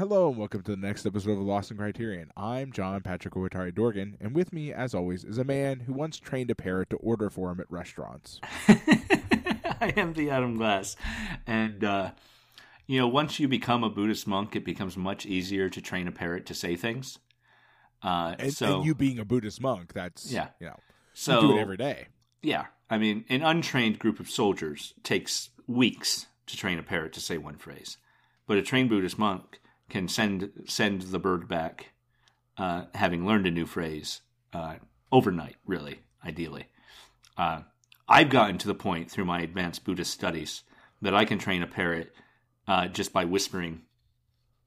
Hello and welcome to the next episode of the Lost in Criterion. I'm John Patrick Owatari Dorgan, and with me, as always, is a man who once trained a parrot to order for him at restaurants. I am the Adam Glass. And, uh, you know, once you become a Buddhist monk, it becomes much easier to train a parrot to say things. Uh, And, so, and you being a Buddhist monk, that's Yeah. you know, so you do it every day. Yeah. I mean, an untrained group of soldiers takes weeks to train a parrot to say one phrase. But a trained Buddhist monk can send send the bird back, uh, having learned a new phrase uh, overnight, really, ideally. Uh, I've gotten to the point through my advanced Buddhist studies that I can train a parrot uh, just by whispering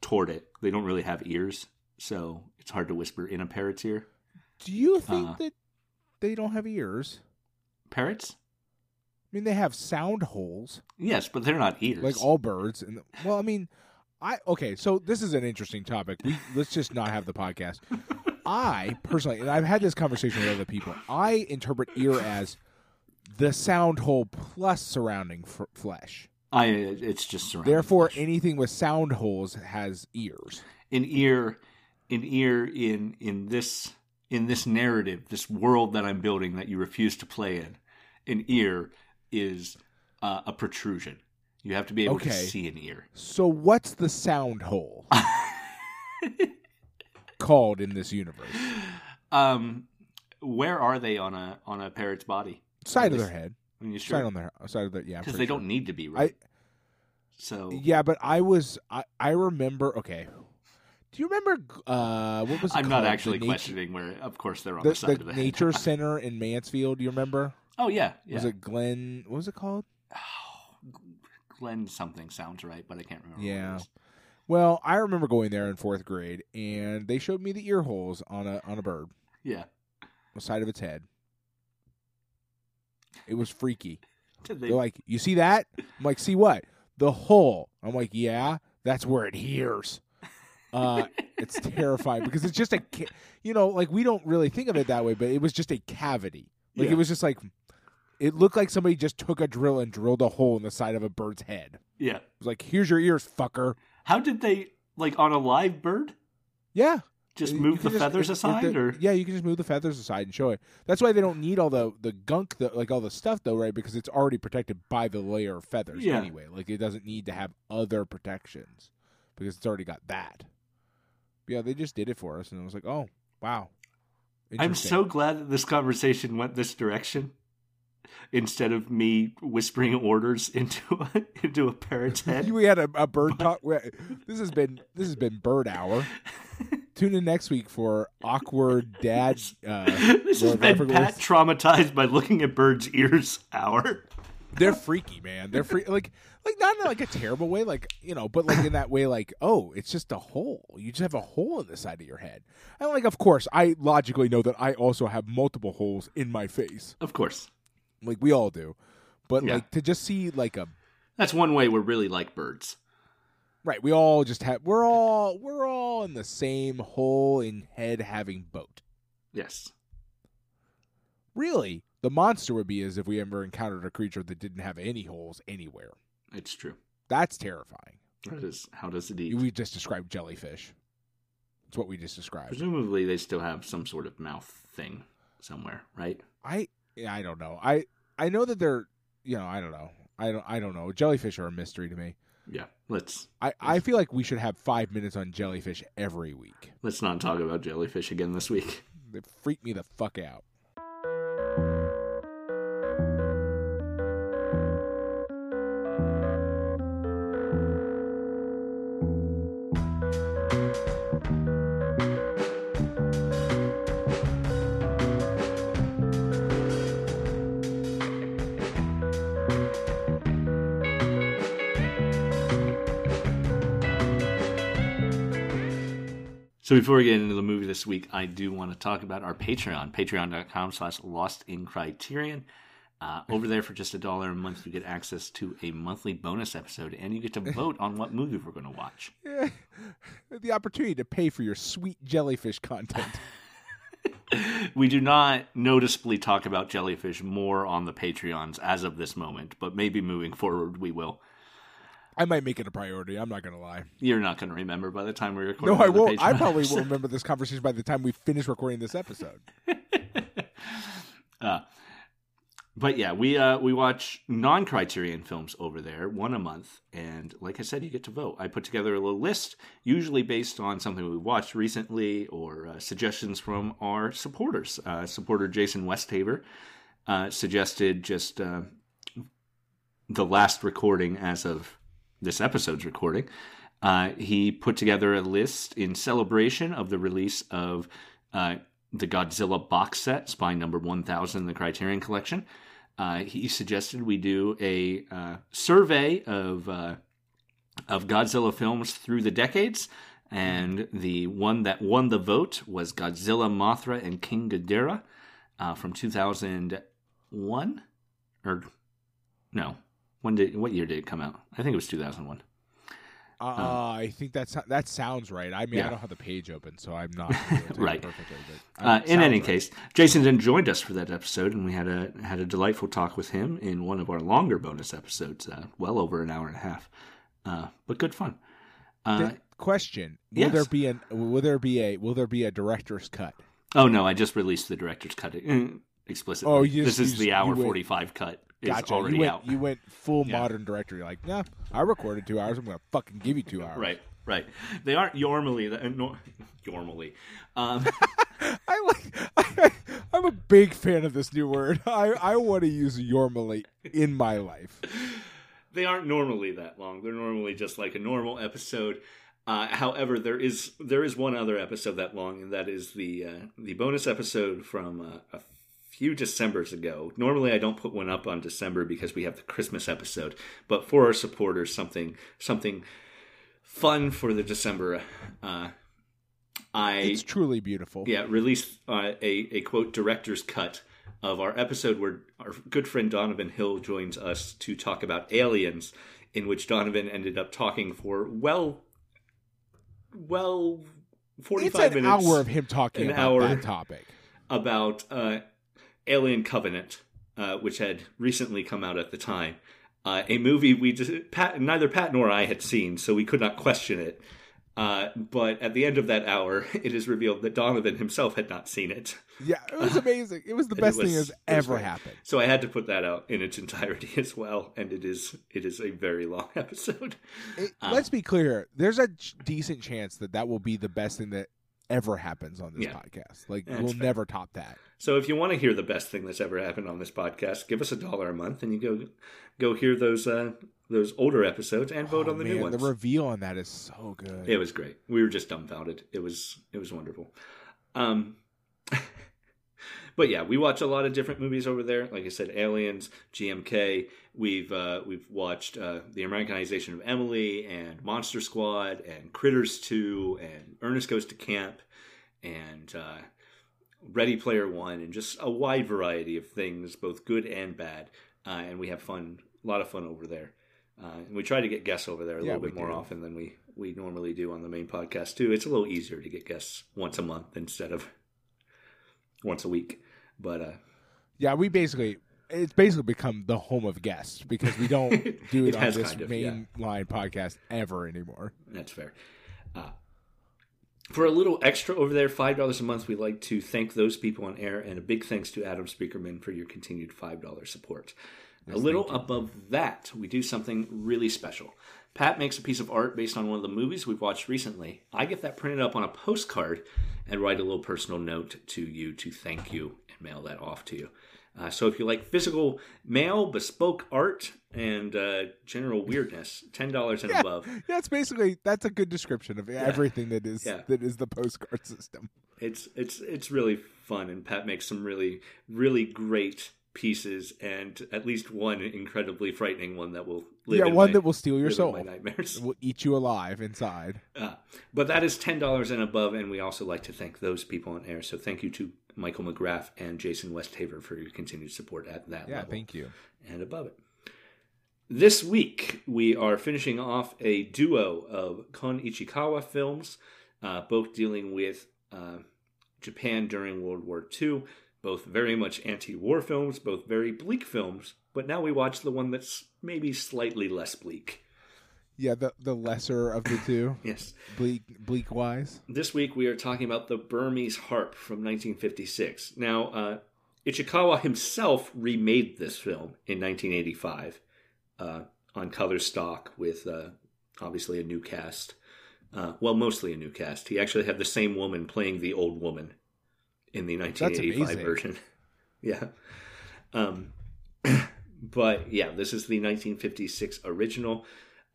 toward it. They don't really have ears, so it's hard to whisper in a parrot's ear. Do you think Uh, that they don't have ears? Parrots? I mean, they have sound holes Yes, but they're not ears. like all birds. And well, I mean, I okay. So this is an interesting topic. We let's just not have the podcast. I personally, and I've had this conversation with other people. I interpret ear as the sound hole plus surrounding f- flesh. I it's just surrounding Therefore, flesh. anything with sound holes has ears. an ear an ear in in this in this narrative, this world that I'm building that you refuse to play in, an ear is uh, a protrusion. You have to be able to Okay. see an ear. So, what's the sound hole called in this universe? um, where are they on a on a parrot's body? Side of their head. You Side sure? on their side of their yeah. Because they sure. don't need to be right. so Yeah, but I was I, I remember okay. Do you remember uh what was I'm not actually the nature, questioning where. Of course, they're on the, the, side the of the nature center in Mansfield, do you remember? oh yeah, yeah. Was it Glen what was it called? Glenn something sounds right, but I can't remember. what it Yeah. Well, I remember going there in 4th grade and they showed me the ear holes on a on a bird, yeah. the side of its head. It was freaky. Did they They're like, "You see that?" I'm like, "See what?" The hole. I'm like, "Yeah, that's where it hears." Uh, it's terrifying because it's just a, ca- you know, like we don't really think of it that way, but it was just a cavity. Like Yeah. it was just like, it looked like somebody just took a drill and drilled a hole in the side of a bird's head. It yeah. was like, "Here's your ears, fucker." How did they like on a live bird? Yeah, Just move the just- feathers aside, the- or yeah, you can just move the feathers aside and show it. That's why they don't need all the the gunk, the, like all the stuff, though, right? Because it's already protected by the layer of feathers Yeah. anyway. Like it doesn't need to have other protections because it's already got that. Yeah, they just did it for us, and I was like, oh wow. I'm so glad that this conversation went this direction instead of me whispering orders into a, into a parrot's head. we had a, a bird talk. This has been this has been bird hour. Tune in next week for awkward dad. Uh, this has been Africa Pat was- traumatized by looking at birds' ears hour. they're freaky, man. They're free, like like not in like a terrible way, like you know, but like in that way, like oh, it's just a hole. You just have a hole in the side of your head, and like of course, I logically know that I also have multiple holes in my face, Of course, like we all do. But Yeah. like to just see like a that's one way we're really like birds. right, we all just have we're all we're all in the same hole in head having boat. Yes. Really, the monster would be as if we ever encountered a creature that didn't have any holes anywhere. It's true. That's terrifying. That is how does it eat? We just described jellyfish. It's what we just described. Presumably, they still have some sort of mouth thing somewhere, right? I yeah, I don't know. I I know that they're you know I don't know. I don't I don't know. Jellyfish are a mystery to me. Yeah. Let's I I feel like we should have five minutes on jellyfish every week. let's not talk about jellyfish again this week. They freak me the fuck out. So before we get into the movie this week, I do want to talk about our Patreon, patreon.com slash lost in criterion. Uh, over there for just a dollar a month, you get access to a monthly bonus episode, and you get to vote on what movie we're going to watch. Yeah. The opportunity to pay for your sweet jellyfish content. We do not noticeably talk about jellyfish more on the Patreons as of this moment, but maybe moving forward we will. I might make it a priority. I'm not gonna lie. You're not going to remember by the time we record. This. No, I won't. I probably will remember this conversation by the time we finish recording this episode. Uh, but yeah, we uh, we watch non Criterion films over there, one a month, and like I said, you get to vote. I put together a little list, usually based on something we watched recently or uh, suggestions from our supporters. Uh, supporter Jason Westhaver uh, suggested just uh, the last recording as of this episode's recording. Uh, he put together a list in celebration of the release of uh, the Godzilla box set, Spine Number 1000 in the Criterion Collection. Uh, he suggested we do a uh, survey of uh, of Godzilla films through the decades, and the one that won the vote was Godzilla, Mothra, and King Ghidorah uh, from 2001, or no, when did what year did it come out? I think it was 2001. Uh, I think that's that sounds right. I mean, Yeah. I don't have the page open, so I'm not Right. perfectly. But, Uh, it in any right. case, Jason then joined us for that episode, and we had a had a delightful talk with him in one of our longer bonus episodes, uh, well over an hour and a half, uh, but good fun. Uh, The question: Will yes. there be an will there be a will there be a director's cut? oh no, I just released the director's cut uh, explicitly. Oh, you this is you the hour forty five cut. Gotcha. already You went out. you went full Yeah. modern director. You're like, nah, I recorded two hours. I'm gonna fucking give you two hours. Right, right. They aren't normally that. Uh, nor- normally. Um, I like. I, I'm a big fan of this new word. I I want to use normally in my life. they aren't normally that long. They're normally just like a normal episode. Uh, however, there is there is one other episode that long, and that is the uh, the bonus episode from uh, a few December's ago. Normally, I don't put one up on December because we have the Christmas episode, but for our supporters, something something fun for the December. Uh, I It's truly beautiful. yeah, released uh, a a quote director's cut of our episode where our good friend Donovan Hill joins us to talk about aliens, in which Donovan ended up talking for well, well, 45 It's an minutes hour of him talking An about hour. that topic. about uh, Alien Covenant, uh, which had recently come out at the time. Uh, a movie we just Pat, neither Pat nor I had seen, so we could not question it. Uh, but at the end of that hour, it is revealed that Donovan himself had not seen it. Yeah, it was amazing. It was the best was- thing that's ever happened. So I had to put that out in its entirety as well, and it is it is a very long episode. It, Uh, let's be clear. There's a decent chance that that will be the best thing that ever happens on this Yeah. podcast. Like we'll fair. never top that. So if you want to hear the best thing that's ever happened on this podcast, give us a dollar a month, and you go go hear those uh, those older episodes and vote Oh, on the man, new ones. The reveal on that is so good. It was great. We were just dumbfounded. It was it was wonderful. Um, but yeah, we watch a lot of different movies over there. Like I said, Aliens, GMK. We've uh, we've watched uh, the Americanization of Emily and Monster Squad and Critters Two and Ernest Goes to Camp and uh, Ready Player One and just a wide variety of things, both good and bad. Uh, and we have fun, a lot of fun over there. Uh, and we try to get guests over there a Yeah, little bit more do. often than we, we normally do on the main podcast too. It's a little easier to get guests once a month instead of once a week. But uh, Yeah, we basically it's basically become the home of guests because we don't do it, It on this kind of, main line podcast ever anymore. that's fair. Uh, for a little extra over there, five dollars a month, we'd like to thank those people on air, and a big thanks to Adam Speakerman for your continued five dollars support. a little above that, we do something really special. Pat makes a piece of art based on one of the movies we've watched recently. I get that printed up on a postcard and write a little personal note to you to thank you and mail that off to you. Uh, so if you like physical mail, bespoke art, and uh, general weirdness, ten dollars and above. Yeah. above. That's basically that's a good description of everything that is Yeah. that is the postcard system. it's it's it's really fun and pat makes some really really great pieces and at least one incredibly frightening one that will live yeah, one my, that will steal your soul. my nightmares Will eat you alive inside. uh, but that is ten dollars and above and we also like to thank those people on air so thank you to michael mcgrath and jason westhaver for your continued support at that Yeah, level thank you. and above it. This week, we are finishing off a duo of Kon Ichikawa films, uh, both dealing with uh, Japan during World War II, both very much anti war films, both very bleak films, but now we watch the one that's maybe slightly less bleak. Yeah, the the lesser of the two. Yes. Bleak bleak wise. This week we are talking about the Burmese harp from 1956. Now, uh, Ichikawa himself remade this film in 1985 uh, on color stock with uh, obviously a new cast. Uh, well, mostly a new cast. He actually had the same woman playing the old woman in the 1985 version. yeah. Um, but yeah, this is the 1956 original.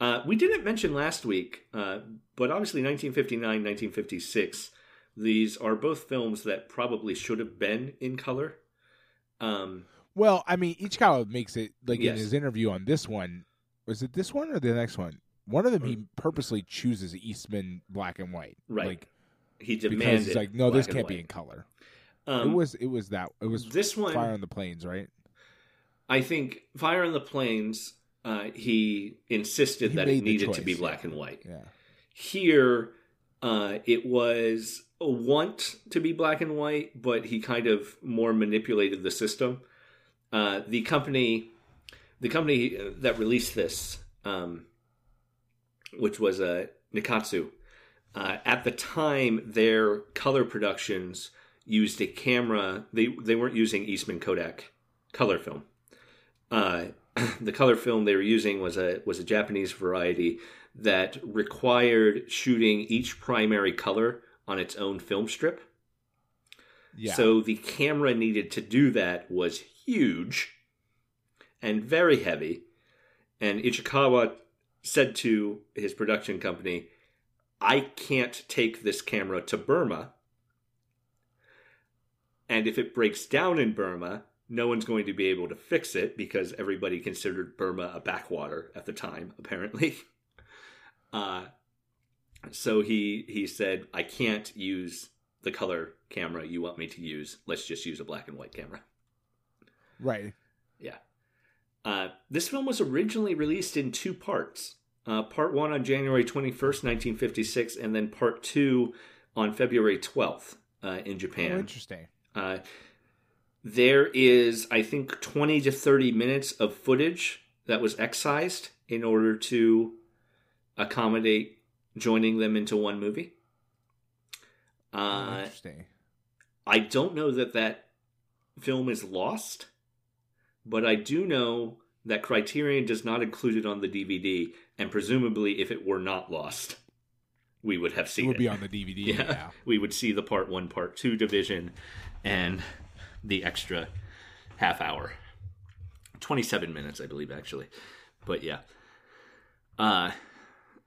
Uh, we didn't mention last week, uh, but obviously 1959, 1956, these are both films that probably should have been in color. Um, Well, I mean, Ichikawa makes it like Yes. in his interview on this one. Was it this one or the next one? One of them he purposely chooses Eastman black and white, Right. Like he because demanded. he's like, no, this can't be in color. Um, it was it was that it was this one. Fire on the Plains, right? I think Fire on the Plains. Uh, he insisted He that it needed to be black yeah. and white. Yeah. Here, uh, it was a want to be black and white, but he kind of more manipulated the system. Uh, the company, the company that released this, um, which was uh, Nikkatsu, uh, at the time their color productions used a camera. They they weren't using Eastman Kodak color film. The color film they were using was a was a Japanese variety that required shooting each primary color on its own film strip. Yeah. So the camera needed to do that was huge and very heavy. And Ichikawa said to his production company, I can't take this camera to Burma. And if it breaks down in Burma, no one's going to be able to fix it because everybody considered Burma a backwater at the time, apparently. Uh, so he he said, I can't use the color camera you want me to use. Let's just use a black and white camera. right. Yeah. Uh, this film was originally released in two parts. Uh, part one on January 21st, 1956, and then part two on February 12th uh, in Oh, Japan. interesting. There is, I think, 20 to 30 minutes of footage that was excised in order to accommodate joining them into one movie. Uh, interesting. I don't know that that film is lost, but I do know that Criterion does not include it on the DVD, and presumably, if it were not lost, we would have seen It would it. be on the DVD. yeah. Yeah. we would see the part one, part two division, and the extra half hour, twenty-seven minutes, I believe, actually. But yeah. Uh,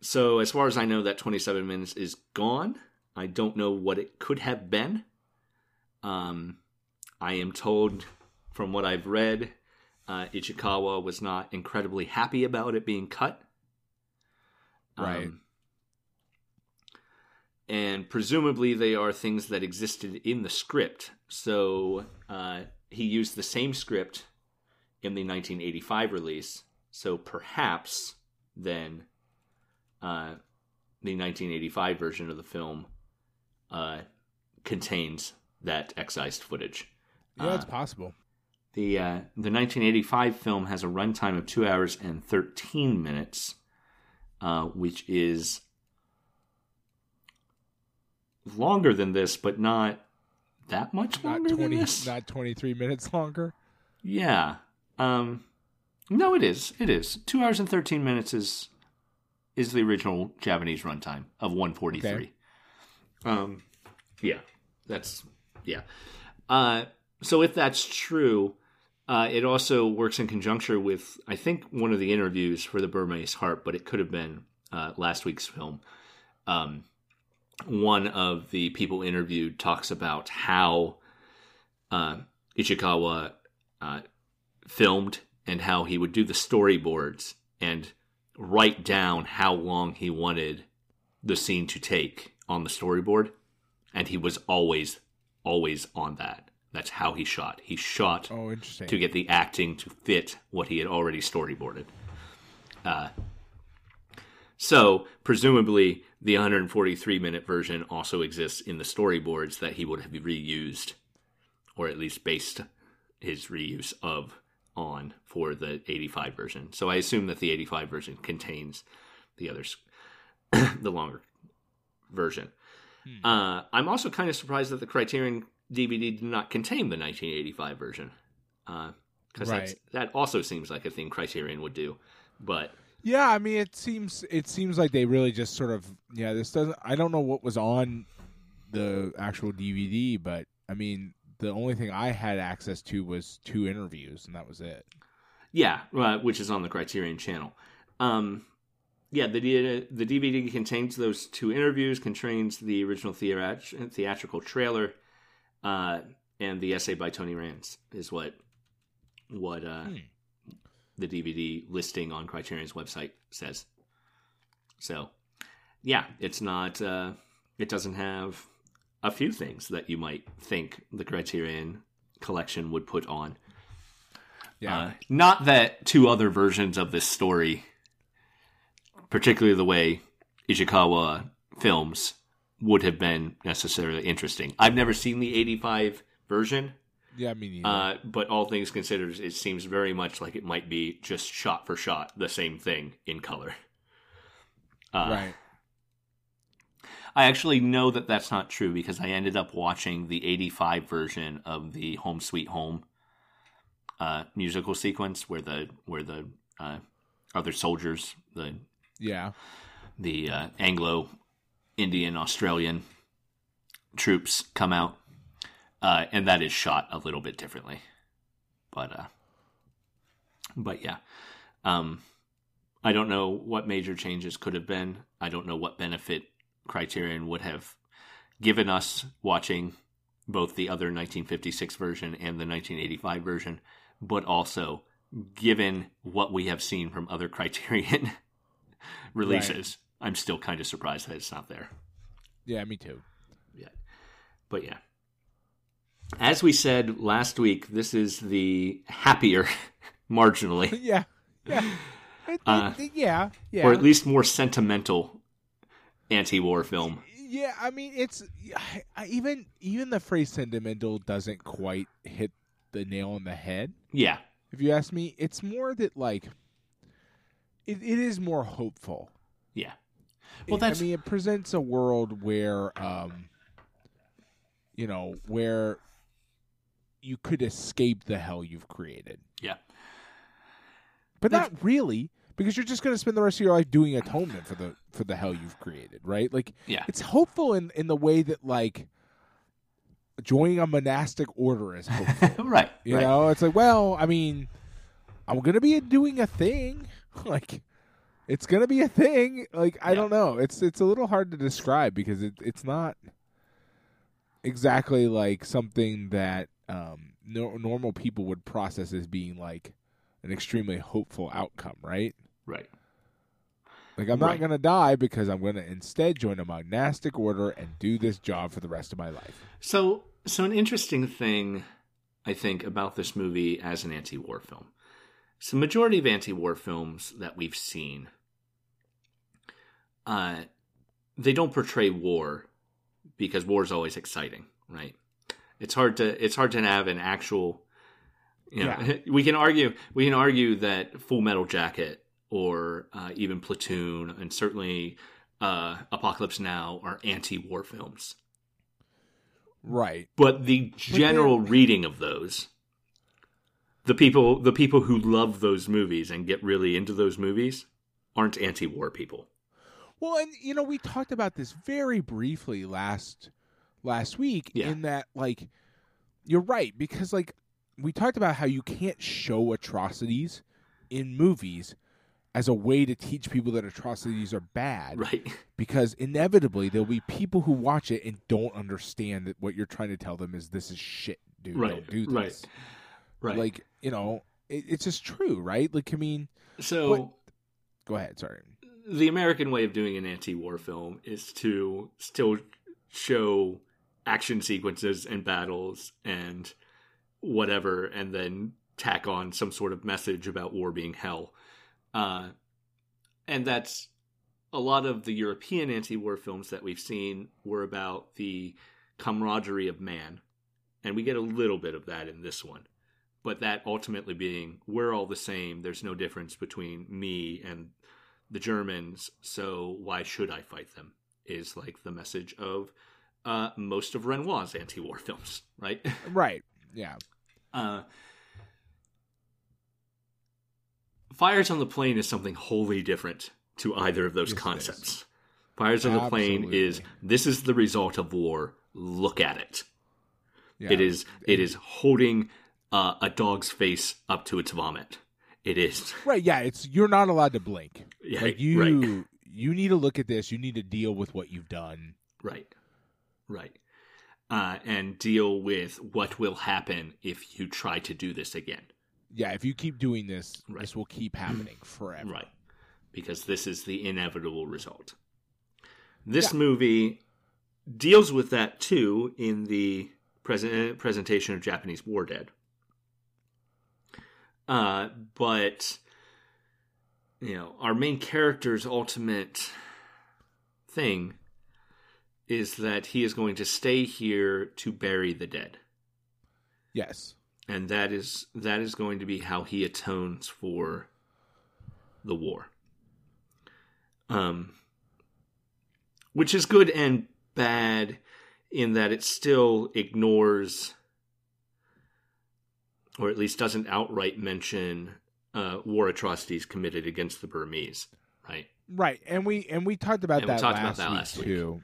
so as far as I know, that twenty-seven minutes is gone. I don't know what it could have been. Um, I am told from what I've read, uh, Ichikawa was not incredibly happy about it being cut. Right. Um, and presumably they are things that existed in the script. So uh, he used the same script in the 1985 release. So perhaps then uh, the 1985 version of the film uh, contains that excised footage. Yeah, it's Uh, possible. The uh, the 1985 film has a runtime of two hours and 13 minutes, uh, which is longer than this, but not that much Not longer than twenty. this. Not twenty three minutes longer. Yeah. Um, no, it is. It is. Two hours and 13 minutes is is the original Japanese runtime of 143. Okay. Um, yeah, that's yeah. Uh, so if that's true, uh, it also works in conjunction with I think one of the interviews for the Burmese Harp, but it could have been uh, last week's film. Um, one of the people interviewed talks about how uh, Ichikawa uh, filmed and how he would do the storyboards and write down how long he wanted the scene to take on the storyboard. And he was always always on that. That's how he shot. He shot Oh, to get the acting to fit what he had already storyboarded. Uh, so presumably the 143 minute version also exists in the storyboards that he would have reused or at least based his reuse of on for the 85 version. So I assume that the 85 version contains the others, the longer version. Hmm. Uh, I'm also kind of surprised that the Criterion DVD did not contain the 1985 version, because Right. that also seems like a thing Criterion would do. But Yeah, I mean, it seems it seems like they really just sort of yeah. This doesn't. I don't know what was on the actual DVD, but I mean, the only thing I had access to was two interviews, and that was it. Yeah, uh, which is on the Criterion channel. Um, yeah, the D- the DVD contains those two interviews, contains the original theat- theatrical trailer, uh, and the essay by Tony Rayns is what what uh, Hmm. The DVD listing on Criterion's website says. So, yeah, it's not. Uh, it doesn't have a few things that you might think the Criterion collection would put on. Yeah, Uh, not that two other versions of this story, particularly the way Ichikawa films, would have been necessarily interesting. I've never seen the 85 version, yeah. I mean, uh, but all things considered, it seems very much like it might be just shot for shot the same thing in color. Uh, right. I actually know that that's not true because I ended up watching the 85 version of the Home Sweet Home uh, musical sequence where the where the uh, other soldiers, the Yeah, the uh, Anglo Indian Australian troops come out, uh, and that is shot a little bit differently, but uh, but yeah, um, I don't know what major changes could have been. I don't know what benefit Criterion would have given us watching both the other 1956 version and the 1985 version, but also given what we have seen from other Criterion releases, I'm still kind of surprised that it's not there yeah. Me too. Yeah. But yeah. As we said last week, this is the happier, marginally, yeah, yeah, Uh, yeah, yeah. or at least more sentimental anti-war film. Yeah, I mean, it's even even the phrase "sentimental" doesn't quite hit the nail on the head. Yeah, If you ask me, it's more that like it, it is more hopeful. yeah. Well, that's I mean, it presents a world where, um, you know, where you could escape the hell you've created, yeah, but That's- not really, because you're just going to spend the rest of your life doing atonement for the for the hell you've created, right? Like, yeah, it's hopeful in in the way that like joining a monastic order is hopeful. right. You right. know, it's like, well, I mean, I'm gonna be doing a thing. like, it's gonna be a thing. Like, I Yeah. don't know. It's it's a little hard to describe because it it's not exactly like something that um no, normal people would process as being like an extremely hopeful outcome, right? Right. Like, I'm not gonna die because I'm gonna instead join a monastic order and do this job for the rest of my life. So, so an interesting thing, I think, about this movie as an anti-war film. So, majority of anti-war films that we've seen, uh, they don't portray war because war is always exciting, right? It's hard to it's hard to have an actual, you know, Yeah. we can argue we can argue that Full Metal Jacket or uh, even Platoon and certainly uh, Apocalypse Now are anti-war films Right. but the general reading of those the people the people who love those movies and get really into those movies aren't anti-war people Well, and you know, we talked about this very briefly last last week Yeah. in that like you're right because like we talked about how you can't show atrocities in movies as a way to teach people that atrocities are bad right because inevitably there'll be people who watch it and don't understand that what you're trying to tell them is this is shit, dude. Right, Don't do this. right Like, you know, it, it's just true, right? Like I mean, so But- go ahead, sorry. the american way of doing an anti-war film is to still show action sequences and battles and whatever and then tack on some sort of message about war being hell uh, and that's a lot of the european anti-war films that we've seen were about the camaraderie of man and we get a little bit of that in this one but that ultimately being we're all the same there's no difference between me and the Germans, so why should I fight them? Is like the message of uh, most of Renoir's anti-war films, right? Right. Yeah. Uh, Fires on the Plain is something wholly different to either of those Yes, it concepts. Fires on the Plain is this is the result of war. Look at it. yeah. It is it is holding uh, a dog's face up to its vomit. It is right. Yeah. It's you're not allowed to blink. yeah, Like you, right, you need to look at this. You need to deal with what you've done. right, right, uh, and deal with what will happen if you try to do this again. Yeah. If you keep doing this, Right. this will keep happening forever. Right. Because this is the inevitable result. This movie deals with that too in the present presentation of Japanese war dead. Uh, but you know, our main character's ultimate thing is that he is going to stay here to bury the dead Yes. and that is that is going to be how he atones for the war um which is good and bad in that it still ignores or at least doesn't outright mention uh, war atrocities committed against the Burmese, right? Right, and we and we talked about And we that, talked about last, that week last week. too.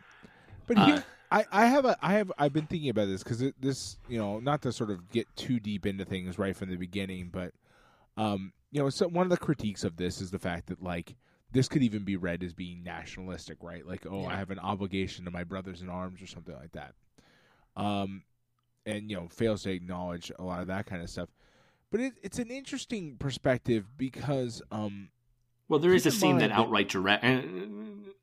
But Uh, I, I have a I have I've been thinking about this because this you know not to sort of get too deep into things right from the beginning, but um you know so one of the critiques of this is the fact that like this could even be read as being nationalistic, right? Like oh Yeah. I have an obligation to my brothers in arms or something like that. Um, and you know fails to acknowledge a lot of that kind of stuff. But it, it's an interesting perspective because um Well, there is a scene that outright direct, uh,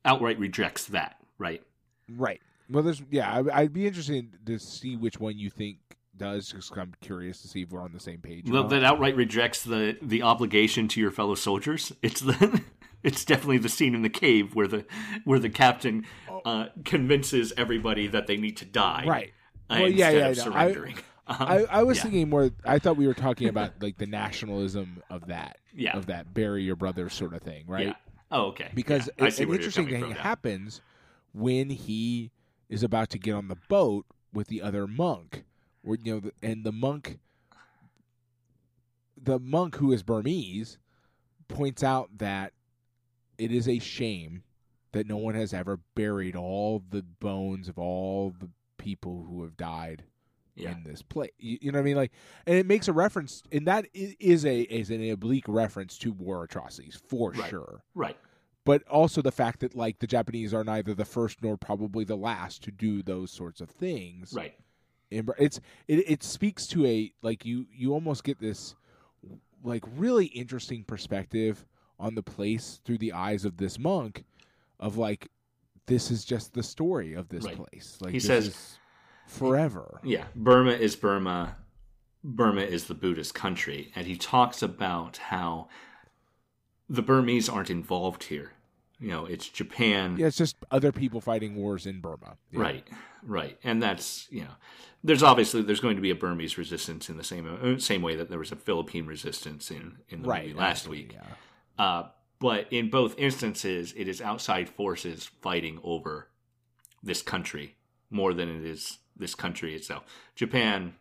outright rejects that, right? Right. Well, there's yeah. I, I'd be interested to see which one you think does, because I'm curious to see if we're on the same page. Well, that outright rejects the the obligation to your fellow soldiers. It's the it's definitely the scene in the cave where the where the captain uh, convinces everybody that they need to die, right. uh, Well, yeah, yeah, no, I- surrendering. I, I was yeah. thinking more. I thought we were talking about like the nationalism of that, yeah, of that bury your brother sort of thing, right? yeah. Oh, okay. Because Yeah, it- an interesting thing happens. now. When he is about to get on the boat with the other monk, where you know, and the monk, the monk who is Burmese, points out that it is a shame that no one has ever buried all the bones of all the people who have died Yeah. in this place. You, you know what I mean? Like, and it makes a reference, and that is a is an oblique reference to war atrocities for Right. sure Right. But also the fact that like the Japanese are neither the first nor probably the last to do those sorts of things. Right. And it's it it speaks to a like you you almost get this like really interesting perspective on the place through the eyes of this monk of like this is just the story of this Right. place. Like He this says- is forever. Yeah, Burma is Burma. Burma is the Buddhist country, and he talks about how the Burmese aren't involved here. You know, it's Japan. Yeah, it's just other people fighting wars in Burma. Yeah. Right, right, and that's you know, there's obviously there's going to be a Burmese resistance in the same uh, same way that there was a Philippine resistance in in the Right. movie last absolutely, week. Yeah. Uh, but in both instances, it is outside forces fighting over this country more than it is this country itself. Japan,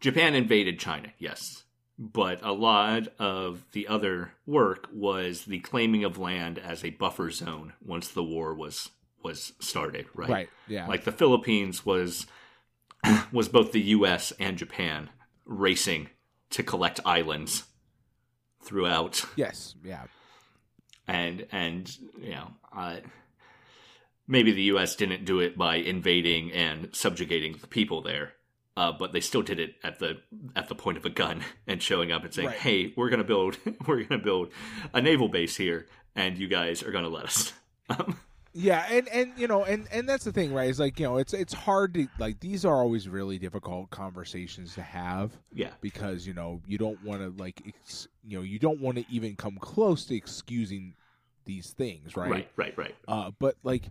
Japan invaded China, yes, but a lot of the other work was the claiming of land as a buffer zone once the war was was started. Right, Right. Yeah. like the Philippines was was both the U.S. and Japan racing to collect islands throughout, yes. Yeah. and and you know, uh, maybe the U.S. didn't do it by invading and subjugating the people there. Uh, but they still did it at the at the point of a gun and showing up and saying, Right. "Hey, we're gonna build we're gonna build a naval base here, and you guys are gonna let us." Um, Yeah, and and you know, and and that's the thing, right? Is like you know, it's it's hard to like these are always really difficult conversations to have yeah, because you know you don't want to like ex, you know you don't want to even come close to excusing these things, right? right, right, right. Uh, but like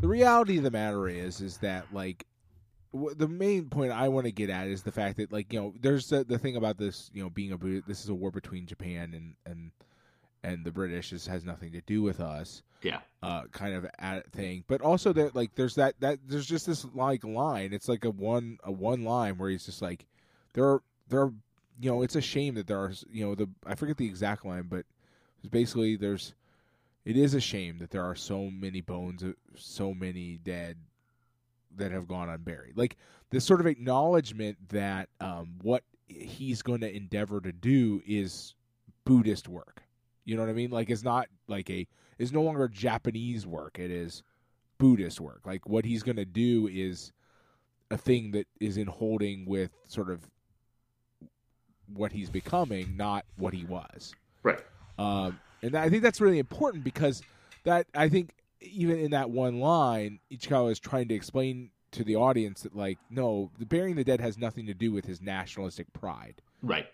the reality of the matter is, is that like the main point I want to get at is the fact that like you know there's the, the thing about this you know being a this is a war between Japan and and and the British just has nothing to do with us. Yeah. Uh, kind of at thing, but also that like there's that that there's just this like line. It's like a one a one line where he's just like, there are there are you know it's a shame that there are you know the I forget the exact line, but it's basically there's it is a shame that there are so many bones, so many dead that have gone unburied. Like this sort of acknowledgement that um, what he's going to endeavor to do is Buddhist work. You know what I mean? Like it's not like a is no longer Japanese work. It is Buddhist work. Like what he's going to do is a thing that is in holding with sort of what he's becoming, not what he was. Right. Um, and I think that's really important because that I think even in that one line, Ichikawa is trying to explain to the audience that like, no, the burying the dead has nothing to do with his nationalistic pride. Right.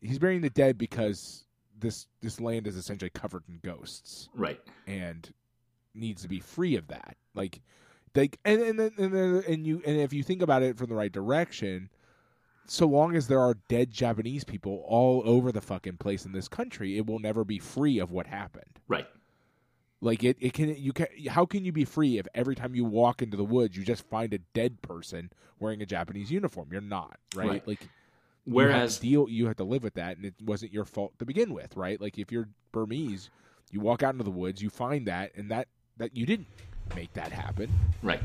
He's burying the dead because this this land is essentially covered in ghosts Right. and needs to be free of that. Like, like, and and then and, then, and you and if you think about it from the right direction, so long as there are dead Japanese people all over the fucking place in this country, it will never be free of what happened. Right. Like it, it can you can how can you be free if every time you walk into the woods you just find a dead person wearing a Japanese uniform? You're not right. Right. Like Whereas you deal you have to live with that, and it wasn't your fault to begin with, right? Like if you're Burmese, you walk out into the woods, you find that, and that that you didn't make that happen. right.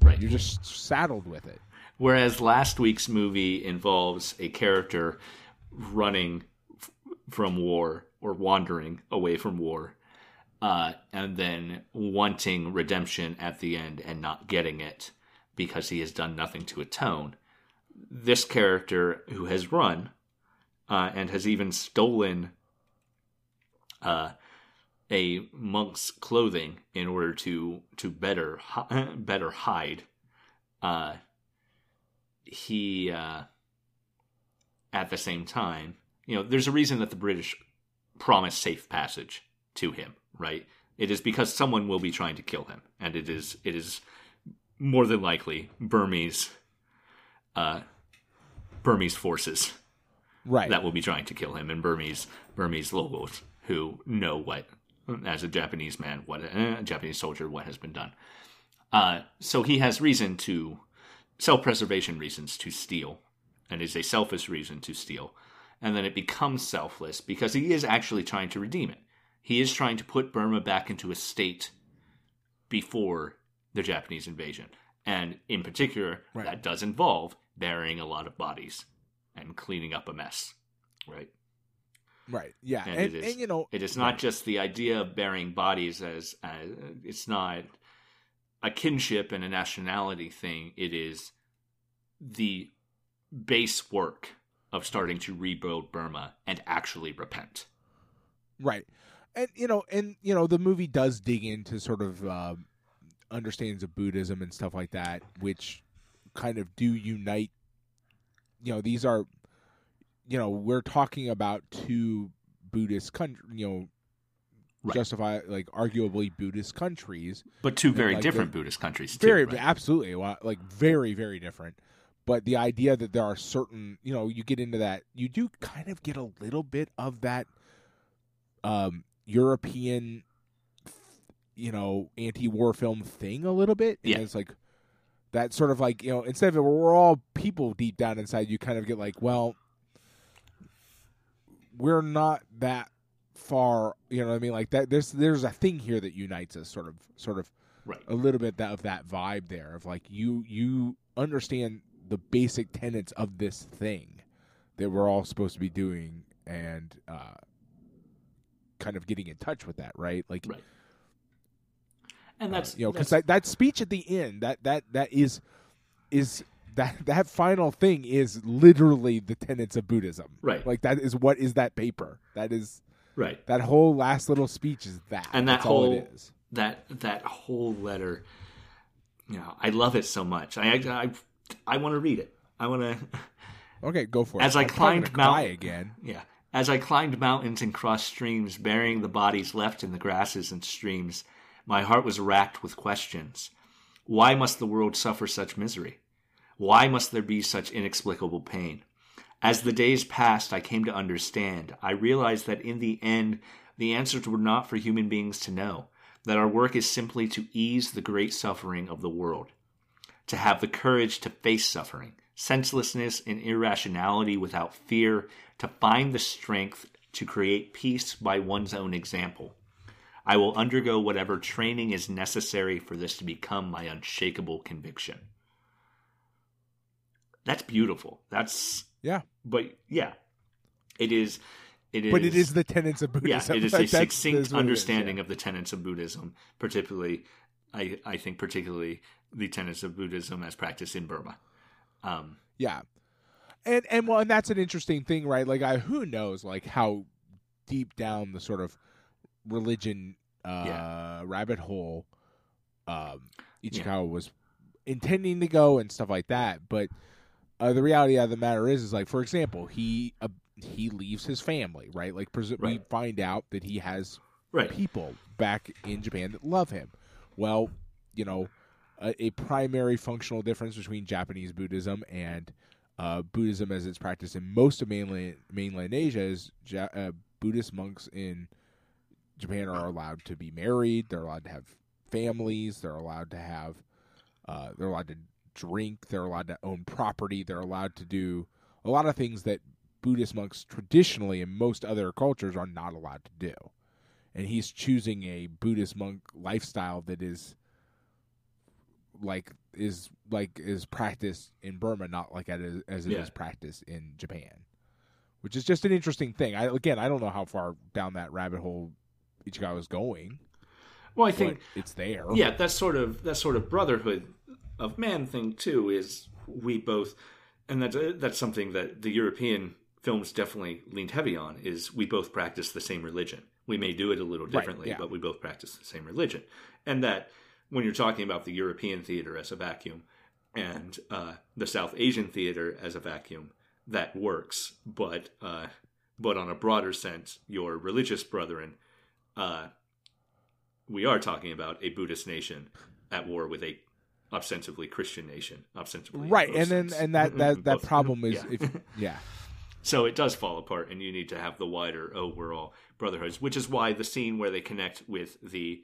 Right. You're just saddled with it. Whereas last week's movie involves a character running f- from war or wandering away from war, uh, and then wanting redemption at the end and not getting it because he has done nothing to atone. This character who has run uh, and has even stolen uh, a monk's clothing in order to to better better hide. Uh, he uh, at the same time, you know, there's a reason that the British promise safe passage to him, right? It is because someone will be trying to kill him, and it is it is more than likely Burmese uh, Burmese forces Right. that will be trying to kill him, and Burmese Burmese locals who know what, as a Japanese man, what a Japanese soldier, what has been done. Uh, so he has reason to self-preservation reasons to steal, and is a selfish reason to steal, and then it becomes selfless because he is actually trying to redeem it. He is trying to put Burma back into a state before the Japanese invasion, and in particular, Right. that does involve burying a lot of bodies and cleaning up a mess, right? right. Yeah. And And, it is- and you know, It is not just the idea of burying bodies as, as it's not a kinship and a nationality thing. It is the base work of starting to rebuild Burma and actually repent. Right. And you know, and you know, the movie does dig into sort of um, understandings of Buddhism and stuff like that, which kind of do unite. You know, these are, you know, we're talking about two Buddhist country, you know, Right. justify like arguably Buddhist countries, But two very like different Buddhist countries, too. very right? absolutely like very very different. But the idea that there are certain, you know, you get into that, you do kind of get a little bit of that um European you know, anti-war film thing a little bit. And Yeah. it's like that sort of like, you know, instead of it, we're all people deep down inside, you kind of get like, well, we're not that far, you know what I mean? Like that there's there's a thing here that unites us sort of sort of Right. a little bit that, of that vibe there of like you you understand the basic tenets of this thing that we're all supposed to be doing and uh kind of getting in touch with that right? Like Right. And uh, that's you know because that, that speech at the end that that that is is that that final thing is literally the tenets of buddhism. Right. like that is what is that paper? That is right. that whole last little speech is that. And that That's all whole it is. that that whole letter you know i love it so much. I i i want to read it. I want to okay go for it. As I I'm climbed Mount- again. Yeah as i climbed mountains and crossed streams burying the bodies left in the grasses and streams my heart was racked with questions. Why must the world suffer such misery? Why must there be such inexplicable pain? As the days passed i came to understand. I realized that in the end The answers were not for human beings to know, that our work is simply to ease the great suffering of the world, to have the courage to face suffering, senselessness and irrationality without fear, to find the strength to create peace by one's own example. I will undergo whatever training is necessary for this to become my unshakable conviction. That's beautiful. That's Yeah. but yeah, it is. It is. But it is the tenets of Buddhism. yeah. It is Like, a succinct it is, understanding yeah. of the tenets of Buddhism, particularly. I I think particularly the tenets of Buddhism as practiced in Burma. Um, Yeah, and and well, and that's an interesting thing, right? Like, I who knows, like how deep down the sort of religion uh, Yeah. rabbit hole um, Yeah. Was intending to go and stuff like that. But uh, the reality of the matter is, is like, for example, he uh, he leaves his family, right? Like, pres- we find out that he has right. people back in Japan that love him. Well, you know, a, a primary functional difference between Japanese Buddhism and uh, Buddhism as it's practiced in most of mainland mainland Asia is ja- uh, Buddhist monks in Japan are allowed to be married. They're allowed to have families. They're allowed to have. Uh, they're allowed to drink. They're allowed to own property. They're allowed to do a lot of things that Buddhist monks traditionally in most other cultures are not allowed to do and he's choosing a Buddhist monk lifestyle that is like is like is practiced in Burma, not like as, as it is Yeah. practiced in Japan, which is just an interesting thing. I again, I don't know how far down that rabbit hole Ichikawa was going. Well, I think it's there. yeah, that sort of that sort of brotherhood of man thing too is we both, and that's that's something that the European films definitely leaned heavy on. Is we both practice the same religion. We may do it a little differently, yeah. but we both practice the same religion, and that when you're talking about the European theater as a vacuum and uh, the South Asian theater as a vacuum, that works. But uh, but on a broader sense, your religious brethren. Uh, we are talking about a Buddhist nation at war with a ostensibly Christian nation, ostensibly right, and then and that that that problem is yeah. if yeah so it does fall apart, and you need to have the wider oh we're all brotherhoods, which is why the scene where they connect with the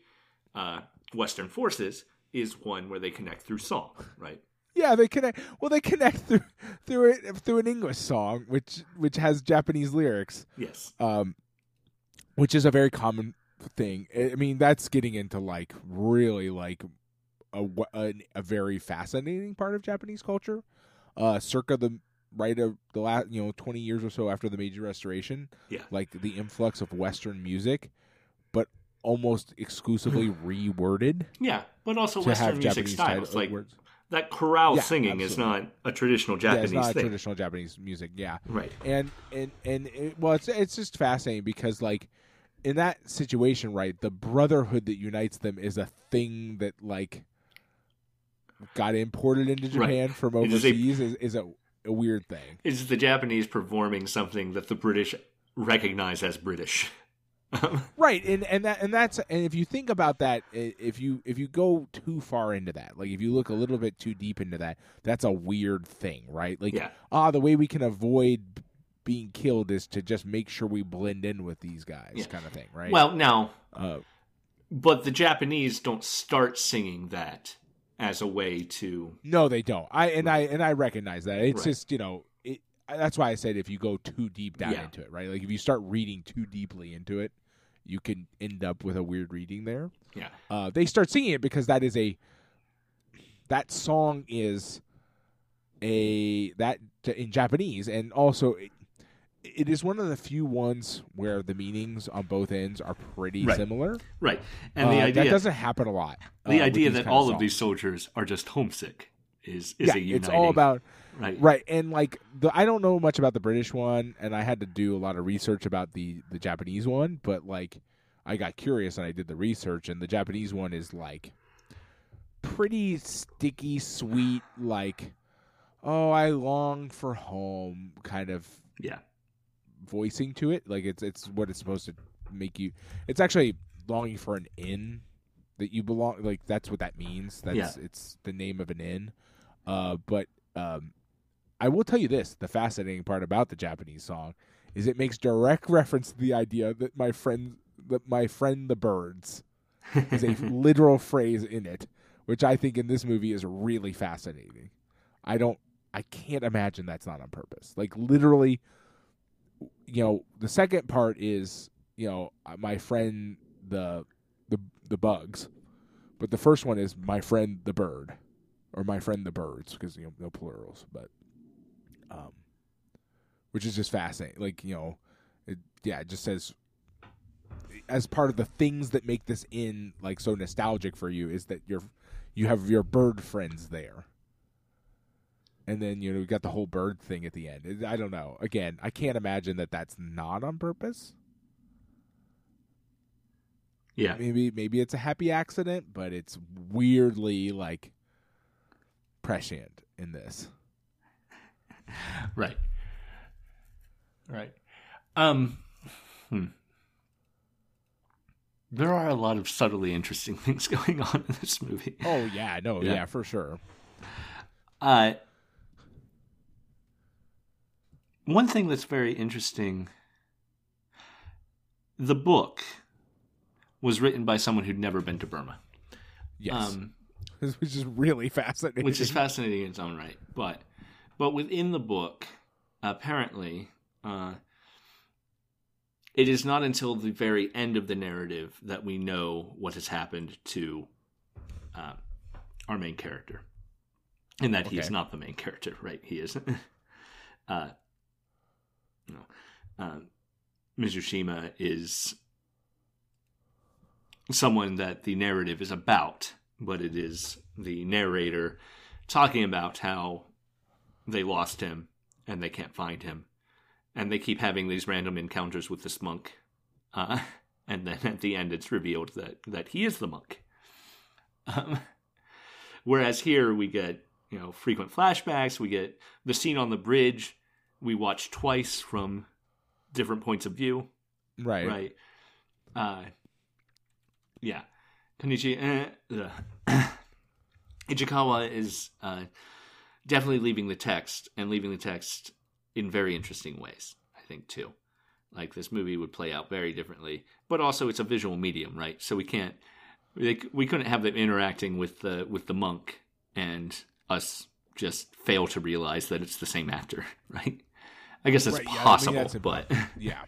uh, Western forces is one where they connect through song, right? yeah they connect well they connect through through it through an English song which which has Japanese lyrics. Yes, um, which is a very common thing. I mean, that's getting into like really like a a, a very fascinating part of Japanese culture. Uh, circa the right of the last you know twenty years or so after the Meiji Restoration, Yeah. like the influx of Western music, almost exclusively reworded yeah, but also Western have music Japanese styles like words. that chorale Yeah, singing is not a traditional Yeah, Japanese it's not thing, traditional Japanese music. Yeah, right? and and and it, well it's it's just fascinating because like in that situation right the brotherhood that unites them is a thing that like got imported into Right. japan from It is a- overseas is, is a, a weird thing is the Japanese performing something that the British recognize as British. right and and that and that's and if you think about that if you if you go too far into that like if you look a little bit too deep into that that's a weird thing right like yeah, ah the way we can avoid being killed is to just make sure we blend in with these guys Yeah. kind of thing right well, now, uh, but the Japanese don't start singing that as a way to. No, they don't. I and I and I recognize that. It's Right. just you know, that's why I said if you go too deep down Yeah. into it, right? Like if you start reading too deeply into it, you can end up with a weird reading there. Yeah, Uh, they start singing it because that is a that song is a that in Japanese and also. It, it is one of the few ones where the meanings on both ends are pretty Right. similar. right. And the Uh, idea that doesn't happen a lot. uh, the with idea that all of these soldiers are just homesick is is yeah, a uniting. it's all about right. right and like the i don't know much about the british one and i had to do a lot of research about the the japanese one but like i got curious and i did the research and the japanese one is like pretty sticky sweet like oh i long for home kind of Yeah, voicing to it like it's it's what it's supposed to make you it's actually longing for an inn that you belong like that's what that means that's Yeah. it's the name of an inn uh but um i will tell you this the fascinating part about the japanese song is it makes direct reference to the idea that my friend the, my friend the birds is a literal phrase in it, which I think in this movie is really fascinating. I don't, I can't imagine that's not on purpose. Like literally, you know, the second part is you know my friend the the the bugs, but the first one is my friend the bird, or my friend the birds because you know no plurals, but um, which is just fascinating. Like you know, it, yeah, it just says as part of the things that make this inn like so nostalgic for you is that you're you have your bird friends there. And then you know we got the whole bird thing at the end. It- I don't know. Again, I can't imagine that that's not on purpose. Yeah. Maybe maybe it's a happy accident, but it's weirdly like prescient in this. Right. Right. Um. Hmm. There are a lot of subtly interesting things going on in this movie. Oh yeah, no, Yeah. yeah, for sure. Uh, one thing that's very interesting the book was written by someone who'd never been to Burma. Yes, Um, which is really fascinating. which is fascinating in its own right. But but within the book, apparently, uh, it is not until the very end of the narrative that we know what has happened to uh, our main character, and that he is not the main character. Right? He is. uh, uh, Mizushima is someone that the narrative is about, but it is the narrator talking about how they lost him and they can't find him. And they keep having these random encounters with this monk. Uh, and then at the end, it's revealed that, that he is the monk. Um, whereas here, we get you know frequent flashbacks. We get the scene on the bridge. We watch twice from different points of view right. right? Uh, yeah, Konichi eh. Ichikawa is uh, definitely leaving the text and leaving the text in very interesting ways. I think too. Like this movie would play out very differently, but also it's a visual medium, right? So we can't, we, we couldn't have them interacting with the with the monk and us just fail to realize that it's the same actor, right? I guess it's Right, yeah, I mean, possible, that's but Yeah,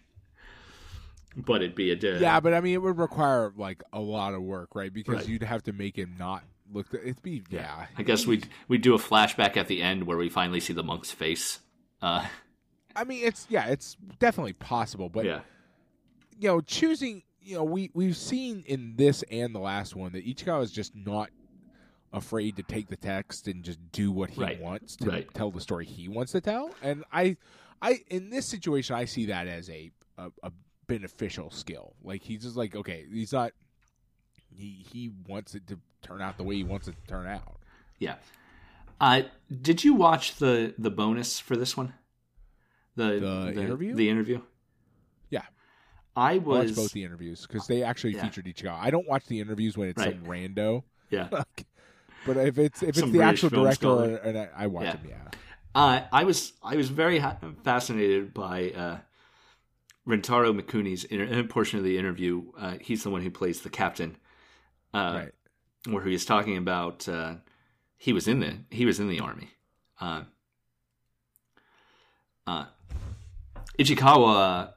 but it'd be a di- yeah, but I mean, it would require like a lot of work, right? Because Right. you'd have to make him not look. It'd be yeah. I guess we we do a flashback at the end where we finally see the monk's face. Uh, I mean, it's yeah, it's definitely possible, but yeah, you know, choosing, you know, we we've seen in this and the last one that Ichikawa is just not afraid to take the text and just do what he Right. wants to Right. tell the story he wants to tell. And I, I in this situation, I see that as a a, a beneficial skill. Like he's just like okay, he's not. He he wants it to turn out the way he wants it to turn out. yeah. Uh, did you watch the the bonus for this one? The The interview? The interview. Yeah. I I was. watch both the interviews because they actually Yeah. featured Ichikawa. I don't watch the interviews when it's Right. some rando. yeah. But if it's if it's Some the British actual director, and I, I watch Yeah. him, yeah. Uh, I was I was very ha- fascinated by uh, Rentaro Mikuni's inter- portion of the interview. Uh, he's the one who plays the captain. Uh, right. where he was talking about uh, he was in the he was in the army. Uh, uh, Ichikawa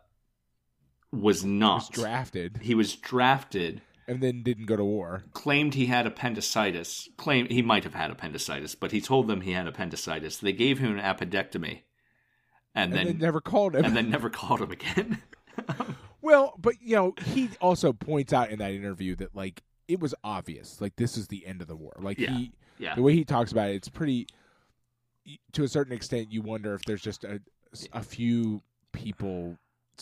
was not. Was drafted he was drafted. and then didn't go to war. Claimed he had appendicitis. Claimed he might have had appendicitis, but he told them he had appendicitis. They gave him an appendectomy, and, And then then never called him. and then never called him again. well, but you know, he also points out in that interview that like it was obvious, like this is the end of the war. Like Yeah. he, yeah, the way he talks about it, it's pretty. To a certain extent, you wonder if there's just a a few people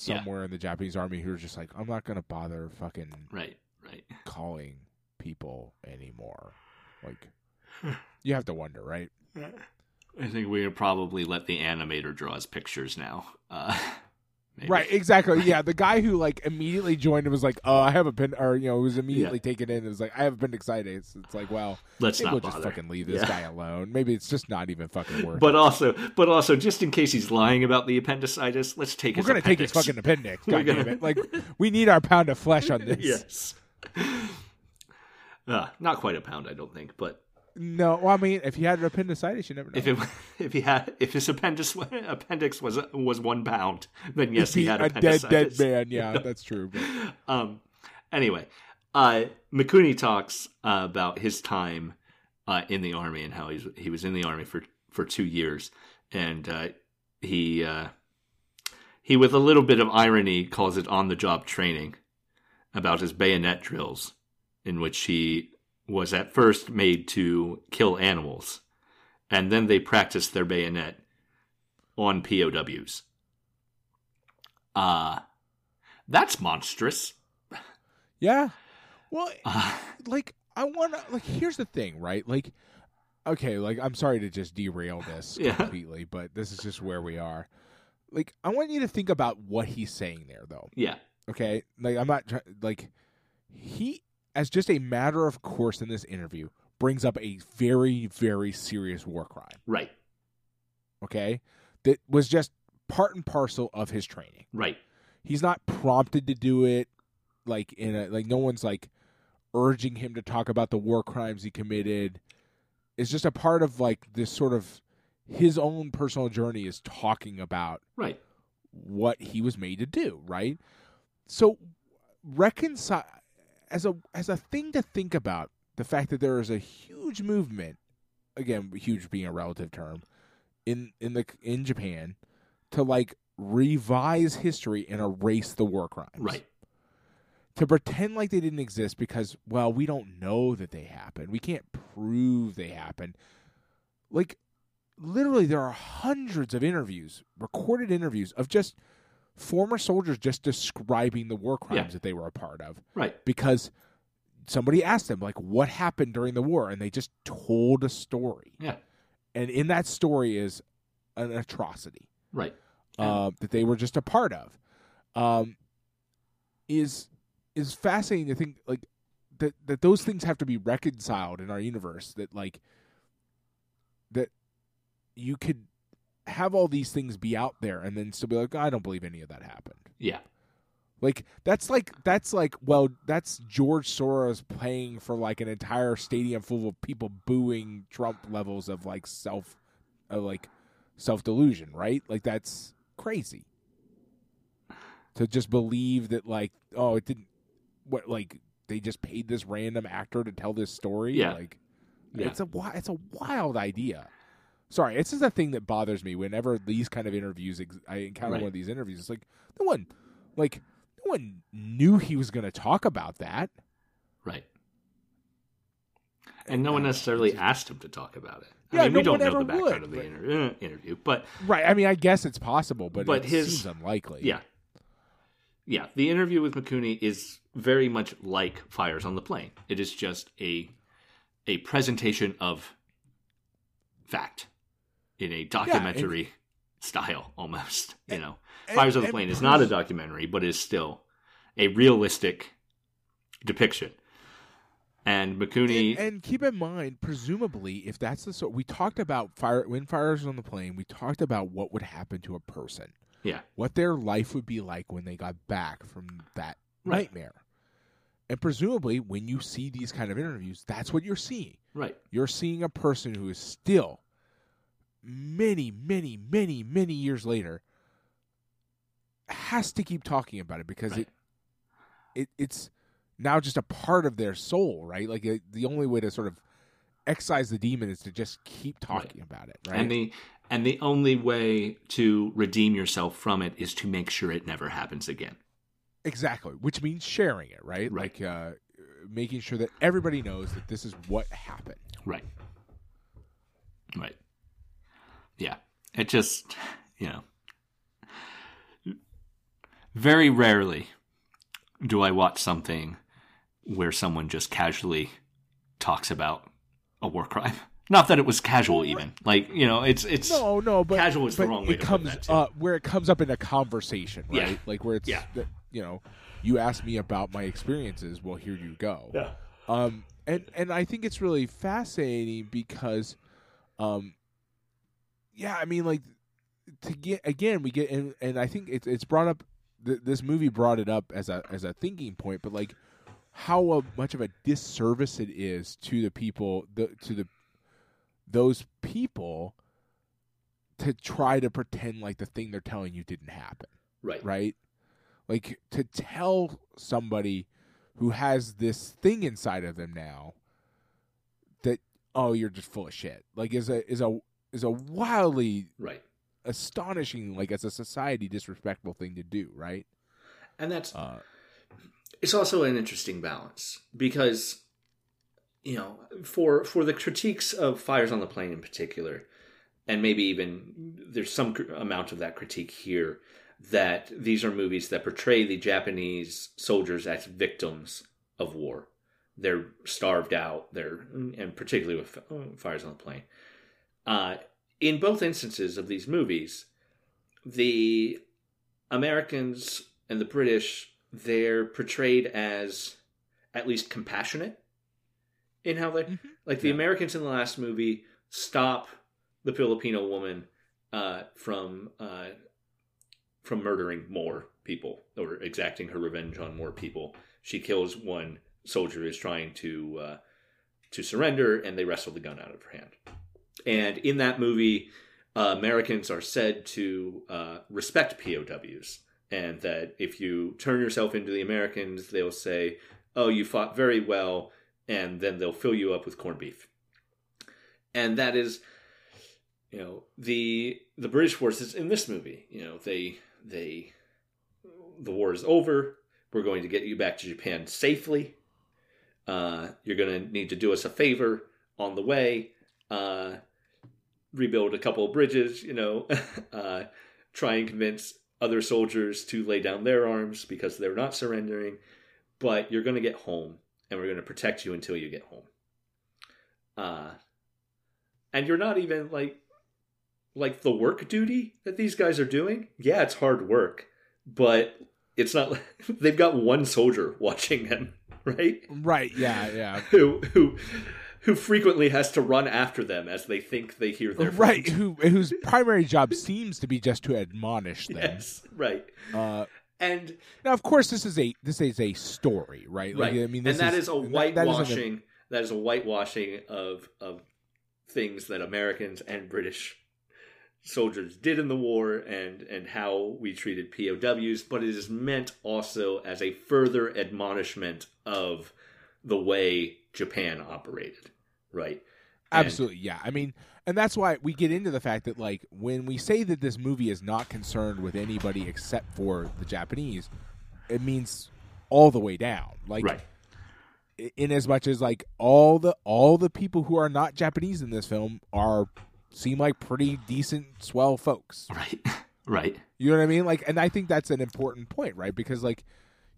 Yeah. somewhere in the Japanese army who are just like, I'm not gonna bother fucking right, right. calling people anymore. Like, you have to wonder, right? I think we would probably let the animator draw his pictures now. Uh, maybe. Right, exactly. Yeah, the guy who like immediately joined and was like, "Oh, I have a pen," or you know, was immediately taken in. and was like, "I have appendicitis." It's like, well, Let's not we'll bother. just fucking leave this Yeah. guy alone. Maybe it's just not even fucking worth. But also, but also, just in case he's lying about the appendicitis, let's take We're his gonna take his fucking appendix. God gonna- it! Like, we need our pound of flesh on this. yes. Uh, not quite a pound, I don't think, but No, well, I mean, if he had appendicitis, you never know. if it if he had if his appendix appendix was was one pound, then yes, he had a dead appendicitis. dead man. Yeah, that's true. But Um, anyway, uh, Mikuni talks uh, about his time uh, in the army and how he's he was in the army for for two years, and uh, he uh, he with a little bit of irony calls it on the job training about his bayonet drills, in which he was at first made to kill animals, and then they practiced their bayonet on POWs. Uh that's monstrous. yeah, well, Uh, like I want to like here's the thing, right? Like okay, like I'm sorry to just derail this Yeah. completely, but this is just where we are. Like I want you to think about what he's saying there though. yeah, Okay? Like I'm not try- like he as just a matter of course in this interview brings up a very very serious war crime, right, okay? That was just part and parcel of his training. right, he's not prompted to do it like in a like no one's like urging him to talk about the war crimes he committed it's just a part of like this sort of his own personal journey is talking about right. what he was made to do right so reconcile as a as a thing to think about the fact that there is a huge movement again huge being a relative term in in the in Japan to like revise history and erase the war crimes. Right. to pretend like they didn't exist because well we don't know that they happened. We can't prove they happened. Like literally there are hundreds of interviews recorded interviews of just former soldiers just describing the war crimes Yeah. that they were a part of Right. because somebody asked them like what happened during the war and they just told a story Yeah. and in that story is an atrocity Right. uh, that they were just a part of um, is is fascinating to think like that that those things have to be reconciled in our universe that like that you could have all these things be out there and then still be like I don't believe any of that happened. Yeah. Like that's like that's like well that's George Soros paying for like an entire stadium full of people booing Trump levels of like self of like self delusion, right? Like that's crazy. To just believe that like oh it didn't what like they just paid this random actor to tell this story Yeah. like Yeah. it's a it's a wild idea. Sorry, it's just a thing that bothers me whenever these kind of interviews ex- I encounter Right. one of these interviews. It's like no one like no one knew he was going to talk about that. Right. And no one necessarily asked him to talk about it. I Yeah, mean, no we don't know the background would, of the but- inter- uh, interview, but Right. I mean, I guess it's possible, but, But it his- seems unlikely. yeah. Yeah, the interview with Mikuni is very much like Fires on the Plain. It is just a a presentation of fact in a documentary style almost, you know. and- Fires on the Plain is not a documentary, but is still a realistic depiction. And Mikuni And, and keep in mind, presumably, if that's the sort we talked about fire when fires on the plain, we talked about what would happen to a person, Yeah. what their life would be like when they got back from that Right. nightmare. And presumably, when you see these kind of interviews, that's what you're seeing. Right. You're seeing a person who is still many, many, many, many years later has to keep talking about it because Right. it, it it's now just a part of their soul, right? Like it, the only way to sort of excise the demon is to just keep talking about it, right? And the and the only way to redeem yourself from it is to make sure it never happens again. exactly, which means sharing it, right? Right. Like uh, making sure that everybody knows that this is what happened. Right. Right. Yeah. It just, you know, very rarely do I watch something where someone just casually talks about a war crime. Not that it was casual, even like you know, it's it's no, no, but casual is the but wrong way it comes uh, where it comes up in a conversation, right? Yeah. Like where it's Yeah. you know, you ask me about my experiences. Well, here you go. yeah, Um, and and I think it's really fascinating because, um, yeah, I mean, like to get again, we get and, and I think it's it's brought up. Th- this movie brought it up as a as a thinking point, but like how uh, much of a disservice it is to the people, the to the those people to try to pretend like the thing they're telling you didn't happen right, right? Like to tell somebody who has this thing inside of them now that oh you're just full of shit. Like is a is a is a wildly right. astonishing like as a society disrespectful thing to do, right? And that's Uh it's also an interesting balance because you know for for the critiques of fires on the plain in particular and maybe even there's some amount of that critique here that these are movies that portray the japanese soldiers as victims of war they're starved out they're and particularly with uh, fires on the plain uh, in both instances of these movies the americans and the british they're portrayed as at least compassionate in how they Mhm. like the Yeah. Americans in the last movie stop the Filipino woman uh, from uh, from murdering more people or exacting her revenge on more people. She kills one soldier who's trying to uh, to surrender, and they wrestle the gun out of her hand. And in that movie, uh, Americans are said to uh, respect POWs, and that if you turn yourself into the Americans, they'll say, "Oh, you fought very well," and then they'll fill you up with corned beef. And that is, you know, the the British forces in this movie. You know, they they the war is over. We're going to get you back to Japan safely. Uh, you're going to need to do us a favor on the way. Uh, rebuild a couple of bridges. You know, uh, try and convince other soldiers to lay down their arms because they're not surrendering. But you're going to get home, and we're going to protect you until you get home. Uh, and you're not even like like the work duty that these guys are doing. Yeah, it's hard work, but it's not. like They've got one soldier watching them, right? right, yeah, yeah. Who who who frequently has to run after them as they think they hear their Right, who whose primary job seems to be just to admonish them. Yes, right. Uh, And now, of course, this is a this is a story, right? Like, right. I mean, this and that is, is a and that- that isn't a- whitewashing. that is a whitewashing of of things that Americans and British soldiers did in the war and and how we treated POWs, but it is meant also as a further admonishment of the way Japan operated, right? And- Absolutely, yeah. I mean, and that's why we get into the fact that like when we say that this movie is not concerned with anybody except for the Japanese, it means all the way down. Like right. in as much as like all the all the people who are not Japanese in this film are seem like pretty decent swell folks. Right. right. You know what I mean? Like and I think that's an important point, right? Because like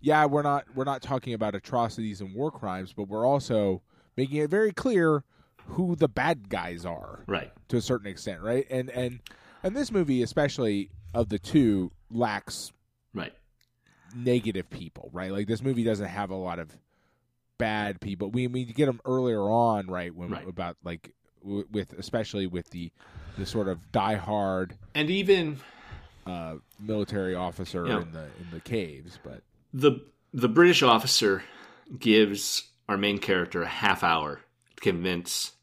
yeah, we're not we're not talking about atrocities and war crimes, but we're also making it very clear who the bad guys are Right. to a certain extent, right? And and and this movie, especially of the two, lacks Right. negative people, right? Like this movie doesn't have a lot of bad people. We we get them earlier on, right? When Right. about like w- with especially with the the sort of diehard And even uh, military officer Yeah. in the in the caves, but the the British officer gives our main character a half hour to convince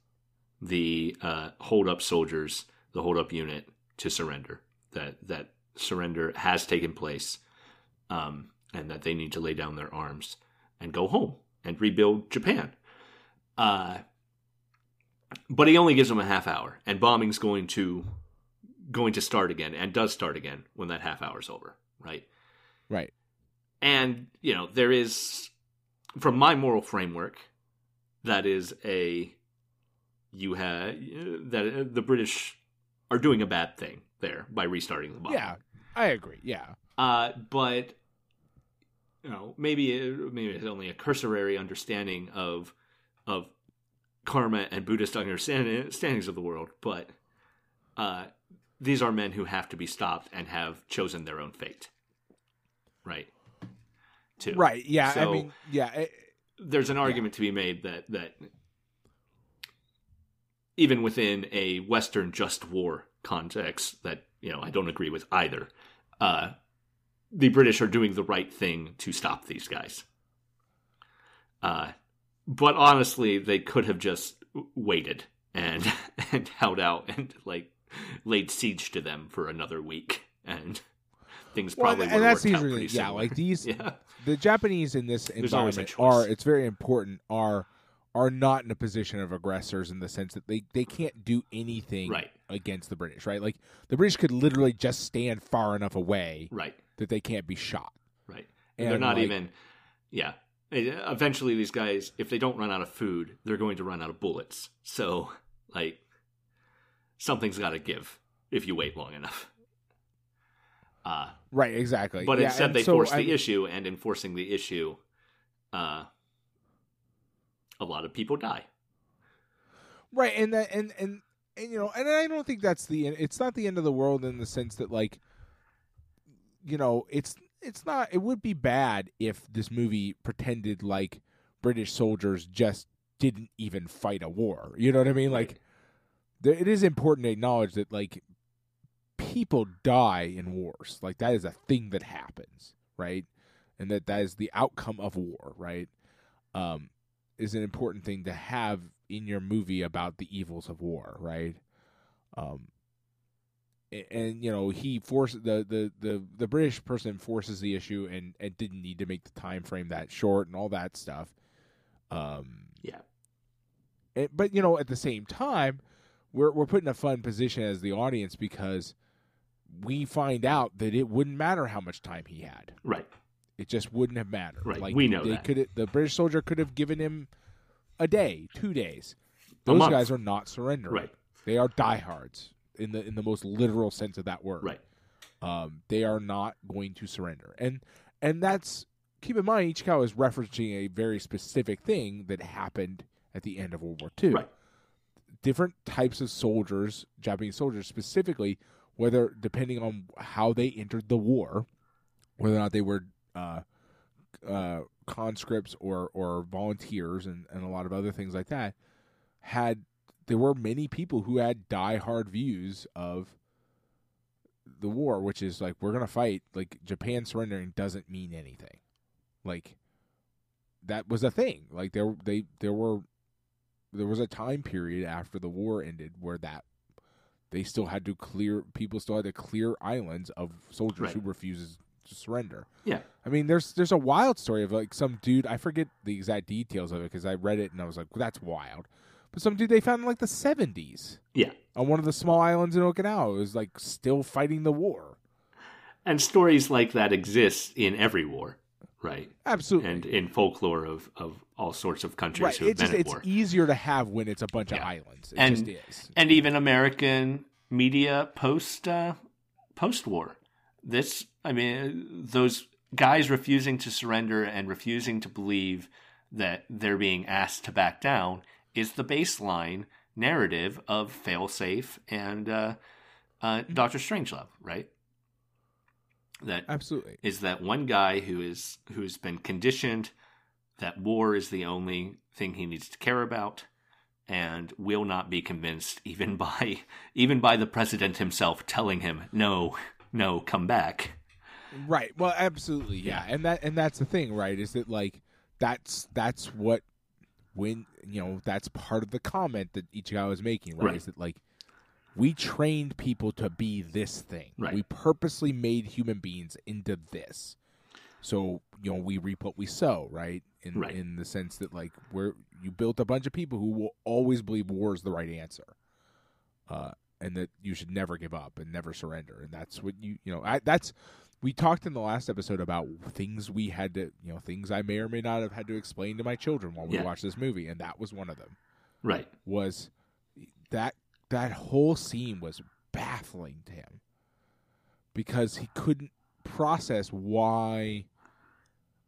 the uh, hold up soldiers, the hold up unit, to surrender. That that surrender has taken place, um, and that they need to lay down their arms and go home and rebuild Japan. Uh, but he only gives them a half hour, and bombing's going to going to start again, and does start again when that half hour's over, right? right, and you know there is from my moral framework that is a you have that uh, the british are doing a bad thing there by restarting the bomb yeah, I agree, yeah, uh but you know maybe maybe it's only a cursory understanding of of karma and Buddhist understandings of the world, but uh, these are men who have to be stopped and have chosen their own fate. Right. Too. Right. Yeah. I So- mean, yeah. It, there's an argument to be made that that even within a Western just war context, that you know I don't agree with either. Uh, the British are doing the right thing to stop these guys. Uh, but honestly, they could have just waited and and held out and like laid siege to them for another week, and things well, probably and would that's have worked out usually yeah. similar. Like these, yeah, the Japanese in this There's environment are. It's very important. Are are not in a position of aggressors in the sense that they they can't do anything right, against the British. Right. Like the British could literally just stand far enough away right. that they can't be shot. Right. And, And they're not like- even, yeah. Eventually, these guys, if they don't run out of food, they're going to run out of bullets. So, like, something's got to give if you wait long enough. Uh, Right. Exactly. but Yeah, instead, they so, force I the issue, and enforcing the issue, uh, a lot of people die. Right, and that and and and you know, and I don't think that's the it's not the end of the world in the sense that like you know, it's it's not it would be bad if this movie pretended like British soldiers just didn't even fight a war. You know what I mean? Like there, it is important to acknowledge that like people die in wars. Like that is a thing that happens, right? And that that is the outcome of war, right? Um is an important thing to have in your movie about the evils of war, right? Um, a- and, you know he forced the, the the the British person forces the issue and and didn't need to make the time frame that short and all that stuff. Um, Yeah. and- but you know at the same time, we're we're put in a fun position as the audience because we find out that it wouldn't matter how much time he had. Right. It just wouldn't have mattered. Right, Like we know they that. could the British soldier could have given him a day, two days. Those guys are not surrendering. Right. They are diehards in the in the most literal sense of that word. Right. Um, they are not going to surrender. And and that's keep in mind Ichikawa is referencing a very specific thing that happened at the end of World War II. Right. Different types of soldiers, Japanese soldiers specifically, whether depending on how they entered the war, whether or not they were uh, uh, conscripts or or volunteers and, and a lot of other things like that, had there were many people who had diehard views of the war, which is like we're gonna fight. Like Japan surrendering doesn't mean anything. Like that was a thing. Like there they there were there was a time period after the war ended where that they still had to clear people still had to clear islands of soldiers Right. who refuses to surrender. Yeah. I mean, there's there's a wild story of like some dude. I forget the exact details of it because I read it and I was like, well, "That's wild." But some dude they found in like the '70s Yeah. on one of the small islands in Okinawa was like still fighting the war. And stories like that exist in every war. Right. Absolutely. And in folklore of, of all sorts of countries right. who have It's just been at it's war. easier to have when it's a bunch of islands. It And- just is. and even American media post uh, post war. This, I mean, those guys refusing to surrender and refusing to believe that they're being asked to back down is the baseline narrative of failsafe and uh, uh, Doctor Strangelove, right? That Absolutely. is that one guy who is who's been conditioned that war is the only thing he needs to care about and will not be convinced even by even by the president himself telling him no no come back Right. Well, absolutely. Yeah. And that and that's the thing, right? Is that like that's that's what when you know that's part of the comment that Ichikawa was making, right? Right. Is that like we trained people to be this thing. Right. We purposely made human beings into this. So you know we reap what we sow, right? In Right. in the sense that like we're you built a bunch of people who will always believe war is the right answer, uh, and that you should never give up and never surrender, and that's what you you know I, that's we talked in the last episode about things we had to you know things I may or may not have had to explain to my children while we Yeah. watched this movie, and that was one of them right was that that whole scene was baffling to him because he couldn't process why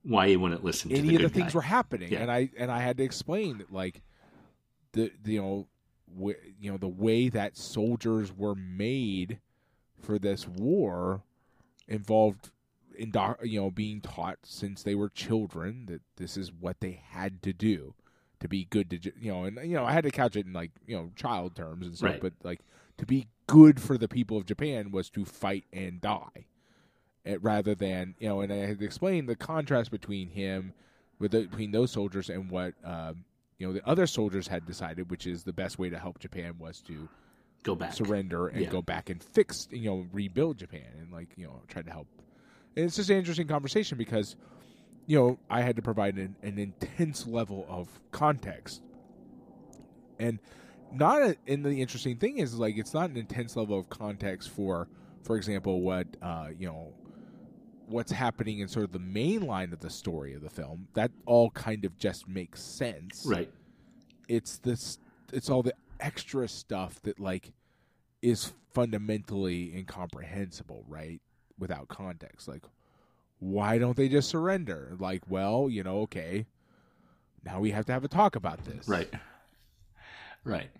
why he wouldn't listen to any of the things guy. were happening Yeah. and i and i had to explain that like the, the you know w- you know the way that soldiers were made for this war involved indo- you know being taught since they were children that this is what they had to do to be good to you know and you know I had to couch it in like you know child terms and stuff Right. but like to be good for the people of Japan was to fight and die eh, rather than you know and I had explained the contrast between him with the, between those soldiers and what um, you know the other soldiers had decided which is the best way to help Japan was to Go back. surrender and Yeah. go back and fix you know rebuild Japan and like you know try to help and it's just an interesting conversation because you know I had to provide an, an intense level of context. And not a, and the interesting thing is like it's not an intense level of context for for example what uh you know what's happening in sort of the main line of the story of the film. That all kind of just makes sense. Right. it's this it's all the extra stuff that like is fundamentally incomprehensible right without context. Like why don't they just surrender like well you know okay now we have to have a talk about this Right. Right.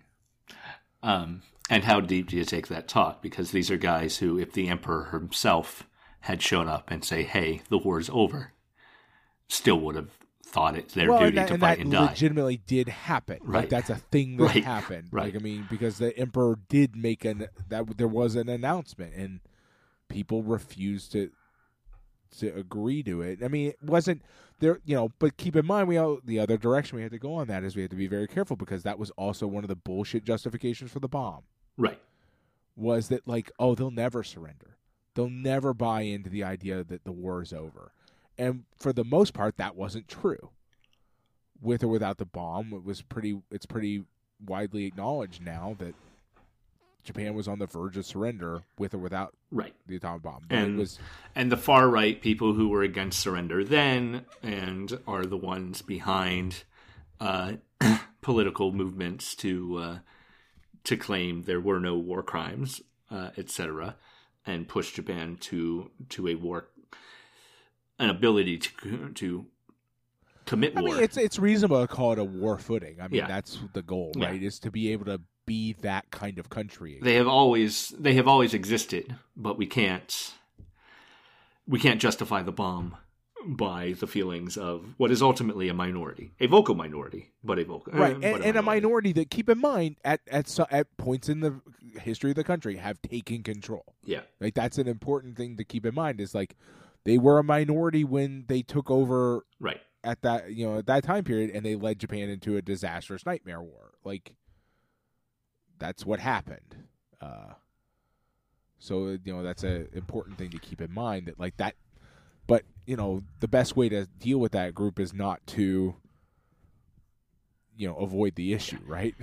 Um, and how deep do you take that talk? Because these are guys who, if the emperor himself had shown up and say, "Hey, the war's over," still would have thought it's their well, duty that, to and fight that and die. legitimately did happen. Like Right. that's a thing that Right. happened. Right. Like I mean, because the emperor did make an that there was an announcement, and people refused to to agree to it. I mean, it wasn't there, you know. But keep in mind, we all, the other direction we had to go on that is we had to be very careful because that was also one of the bullshit justifications for the bomb right. was that like oh they'll never surrender they'll never buy into the idea that the war is over and for the most part that wasn't true with or without the bomb it was pretty it's pretty widely acknowledged now that japan was on the verge of surrender with or without Right. the atomic bomb but And- was And the far right people who were against surrender then and are the ones behind uh, political movements to uh, to claim there were no war crimes, uh, etc., and push Japan to to a war, an ability to to commit I war. mean, it's it's reasonable to call it a war footing. I mean, Yeah. that's the goal, Yeah. right? Is to be able to be that kind of country. they have always they have always existed, but we can't we can't justify the bomb by the feelings of what is ultimately a minority, a vocal minority, but a vocal right, uh, and, but and a minority that keep in mind at at at points in the history of the country have taken control. Yeah, Like that's an important thing to keep in mind. Is like they were a minority when they took over right. at that you know at that time period, and they led Japan into a disastrous nightmare war. Like that's what happened. Uh, so you know that's a important thing to keep in mind that like that. But you know the best way to deal with that group is not to you know avoid the issue, right?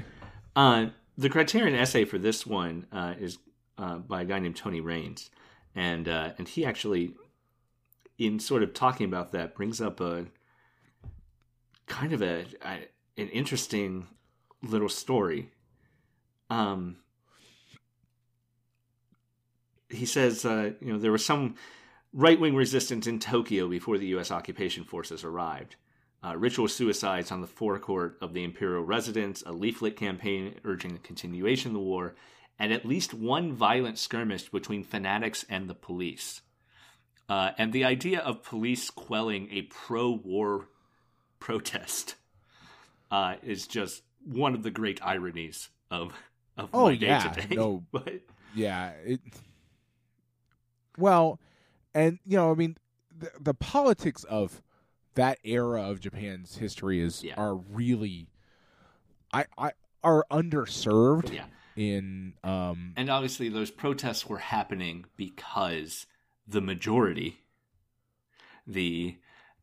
Uh, the criterion essay for this one uh, is uh, by a guy named Tony Rayns, and uh, and he actually, in sort of talking about that, brings up a kind of a, a an interesting little story. Um, he says, uh, you know, there was some right wing resistance in Tokyo before the U.S. occupation forces arrived. Uh, ritual suicides on the forecourt of the imperial residence, a leaflet campaign urging the continuation of the war, and at least one violent skirmish between fanatics and the police. Uh, and the idea of police quelling a pro war protest uh, is just one of the great ironies of, of Oh, yeah, no. but Yeah. It. Well, and you know, I mean, the, the politics of that era of Japan's history is Yeah. are really, I I are underserved yeah. in um And obviously, those protests were happening because the majority, the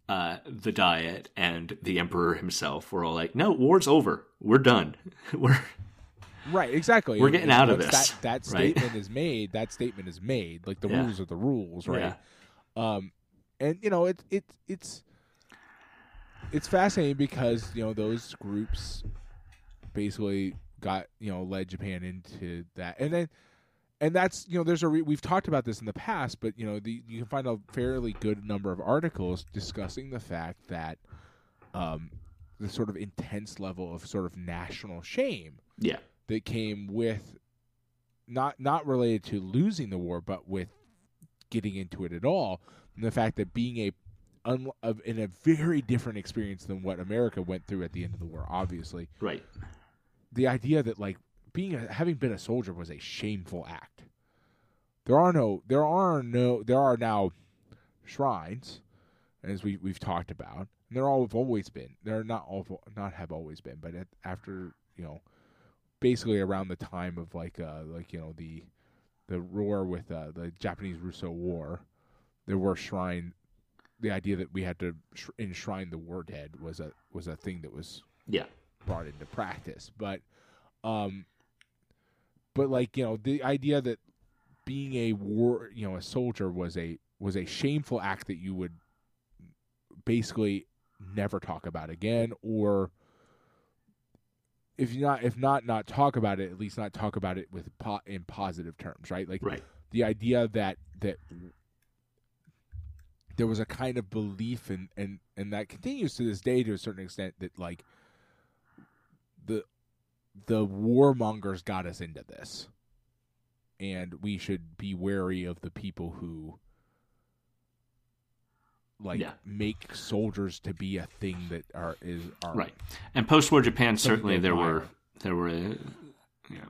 uh, the Diet and the Emperor himself, were all like, "No, war's over. We're done. We're right exactly. We're getting and out of this, That, that right? statement is made. That statement is made. Like the Yeah. rules are the rules, right? yeah, Um, and you know, it's it's it's it's fascinating because you know those groups basically got you know led Japan into that, and then and that's you know there's a re- we've talked about this in the past, but you know the, you can find a fairly good number of articles discussing the fact that um, the sort of intense level of sort of national shame Yeah. That came with not not related to losing the war, but with getting into it at all, and the fact that being a un, of, in a very different experience than what America went through at the end of the war, obviously, Right. the idea that like being a, having been a soldier was a shameful act. There are no there are no there are now shrines as we we've talked about. And there all have always been. They're not all not have always been, but at, after, you know, basically around the time of like uh like you know the the war with uh, the Japanese Russo War, there were shrine the idea that we had to sh- enshrine the war dead was a was a thing that was Yeah. brought into practice. But, um, but like you know, the idea that being a war, you know, a soldier was a was a shameful act that you would basically never talk about again, or if you not if not not talk about it, at least not talk about it with po- in positive terms, right? Like Right. the idea that that there was a kind of belief and and and that continues to this day to a certain extent that like the the warmongers got us into this and we should be wary of the people who like Yeah. make soldiers to be a thing that are is are Right. And post-war Japan, certainly there were there were you know,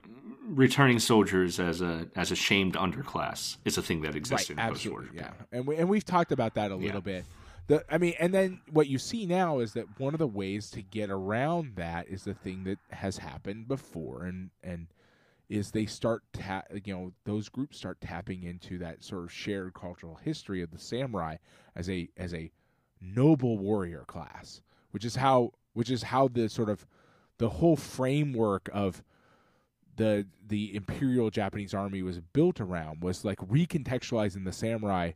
returning soldiers as a as a shamed underclass is a thing that existed right, in post-war absolutely, yeah. Japan. And we, and we've talked about that a little bit. The I mean, and then what you see now is that one of the ways to get around that is the thing that has happened before, and and is they start ta- you know those groups start tapping into that sort of shared cultural history of the samurai as a as a noble warrior class, which is how which is how the sort of the whole framework of the the imperial Japanese army was built around was like recontextualizing the samurai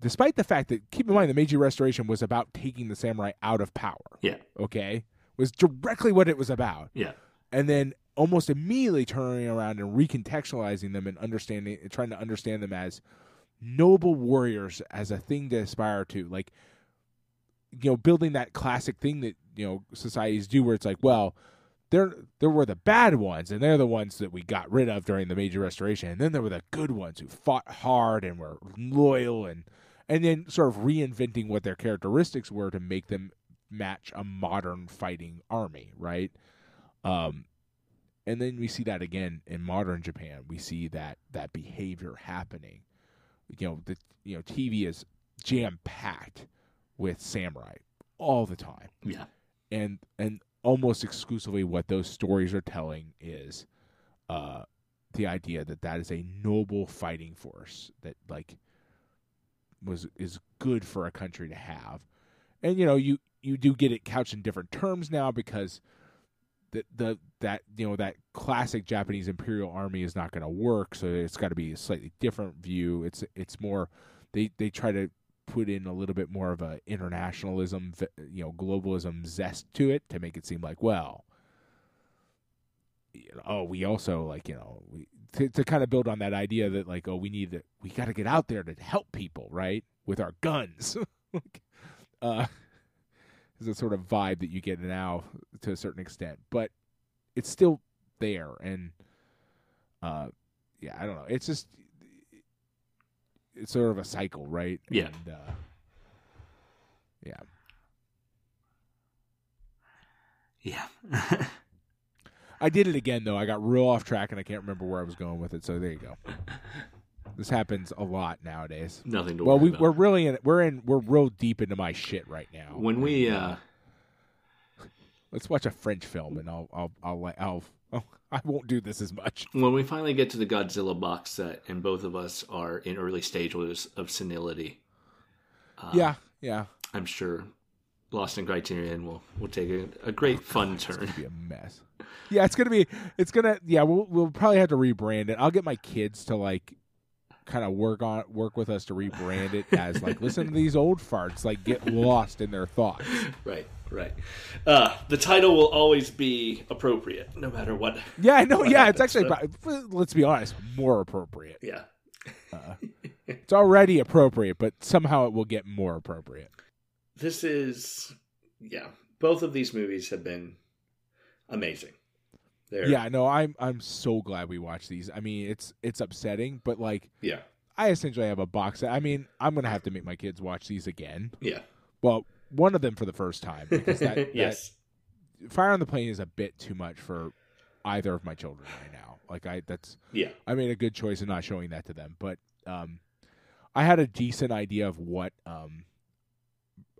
despite the fact that keep in mind the Meiji restoration was about taking the samurai out of power Yeah. okay was directly what it was about Yeah. and then almost immediately turning around and recontextualizing them and understanding trying to understand them as noble warriors as a thing to aspire to. Like you know building that classic thing that you know societies do where it's like well they're there were the bad ones and they're the ones that we got rid of during the Meiji restoration. And then there were the good ones who fought hard and were loyal and and then sort of reinventing what their characteristics were to make them match a modern fighting army right? Um and then we see that again in modern Japan. We see that that behavior happening. You know the you know TV is jam packed with samurai all the time. Yeah. and and almost exclusively what those stories are telling is uh the idea that that is a noble fighting force that like was is good for a country to have. And you know you you do get it couched in different terms now because the the that you know that classic Japanese imperial army is not going to work so it's got to be a slightly different view it's it's more they they try to put in a little bit more of a internationalism, you know, globalism zest to it to make it seem like, well, you know, oh, we also like, you know, we, to, to kind of build on that idea that like, oh, we need to, we got to get out there to help people, right, with our guns. like, uh, is a sort of vibe that you get now to a certain extent, but it's still there, and uh, yeah, I don't know. It's just it's sort of a cycle, right? Yeah. And, uh, yeah. Yeah. I did it again though. I got real off track and I can't remember where I was going with it. So there you go. This happens a lot nowadays. Nothing to Well, worry we, about. we're really in. We're in. We're real deep into my shit right now. when we uh Let's watch a French film, and I'll. I'll. I'll. I'll, I'll oh, I won't do this as much. when we finally get to the Godzilla box set and both of us are in early stages of senility, uh, yeah. Yeah. I'm sure Lost in Criterion will will take a, a great fun It's turn. gonna be a mess. Yeah, it's gonna be. It's gonna. Yeah, we'll we'll probably have to rebrand it. I'll get my kids to like kind of work on work with us to rebrand it as like listen to these old farts like get lost in their thoughts. Right, right. Uh, the title will always be appropriate, no matter what. Yeah, I know. Yeah, it's happens, actually. pro- Let's be honest, more appropriate. Yeah. It's already appropriate, but somehow it will get more appropriate. This is, yeah. both of these movies have been amazing. They're, Yeah, no, I'm I'm so glad we watched these. I mean, it's it's upsetting, but like yeah, I essentially have a box set. I mean, I'm gonna have to make my kids watch these again. yeah. Well, one of them for the first time because that, that yes, Fire on the Plain is a bit too much for either of my children right now. Like I that's yeah, I made a good choice in not showing that to them, but um I had a decent idea of what um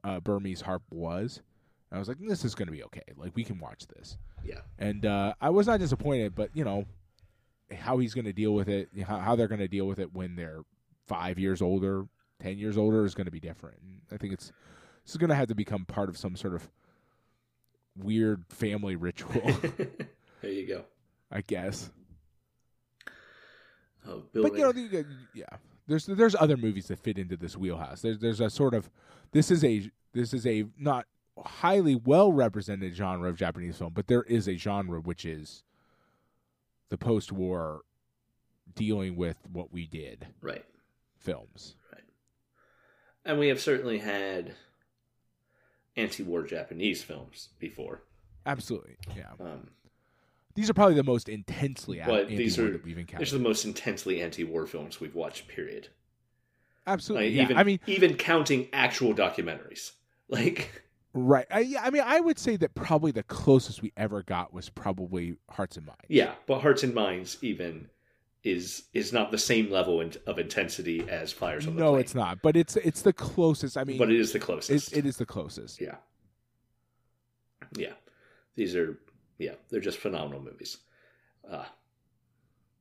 uh Burmese harp was. I was like, this is going to be okay. Like we can watch this. yeah, And uh I was not disappointed, but you know how he's going to deal with it, how, how they're going to deal with it when they're 5 years older, 10 years older is going to be different. And I think it's this is going to have to become part of some sort of weird family ritual, there you go. I guess. Oh, But you know, the, yeah, there's there's other movies that fit into this wheelhouse. There's there's a sort of this is a this is a not highly well represented genre of Japanese film, but there is a genre which is the post war dealing with what we did right, films. Right. And we have certainly had anti-war Japanese films before. Absolutely, yeah. Um, These are probably the most intensely But these are- we've these are the most intensely anti-war films we've watched. Period. Absolutely, Like, yeah. even I mean, even counting actual documentaries, like right? I, yeah, I mean, I would say that probably the closest we ever got was probably Hearts and Minds. yeah, but Hearts and Minds even is is not the same level in, of intensity as Fires on the no, Plain. it's not. But it's it's the closest. I mean, but it is the closest. it, it is the closest. Yeah. Yeah. These are yeah, they're just phenomenal movies. Uh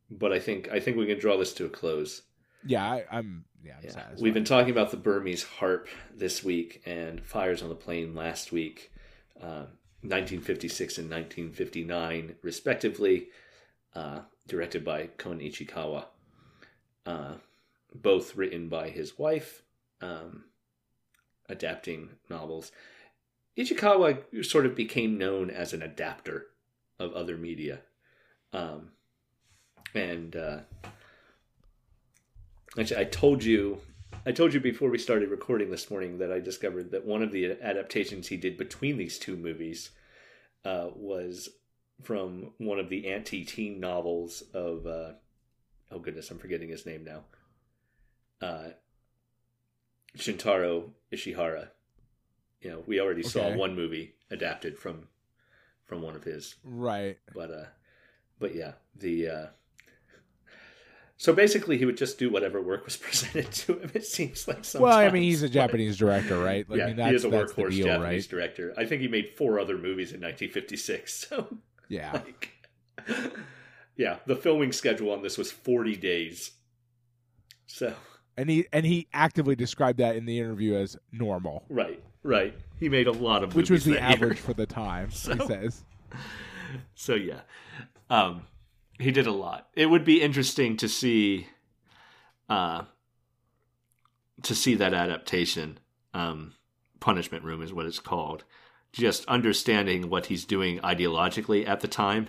but I think I think we can draw this to a close. Yeah, I, I'm. Yeah, I'm Yeah. satisfied. We've been talking about the Burmese harp this week and Fires on the Plain last week, uh, 1956 and 1959, respectively, uh, directed by Kon Ichikawa. Uh, both written by his wife, um, adapting novels. Ichikawa sort of became known as an adapter of other media. Um, and uh, actually, I told you, I told you before we started recording this morning that I discovered that one of the adaptations he did between these two movies uh, was from one of the anti-teen novels of uh, oh goodness, I'm forgetting his name now. Uh, Shintaro Ishihara. You know, we already saw one movie adapted from from one of his right. but uh but yeah the uh so basically he would just do whatever work was presented to him it seems like sometimes Well, I mean, he's a Japanese director, right? Like, yeah I mean, he that's, is a workhorse deal, japanese right? director i think he made four other movies in 1956 so Yeah. like yeah the filming schedule on this was 40 days so And he and he actively described that in the interview as normal, right right he made a lot of which was the that year. average for the time. he So- says. so yeah um he did a lot it would be interesting to see uh to see that adaptation um punishment room is what it's called just understanding what he's doing ideologically at the time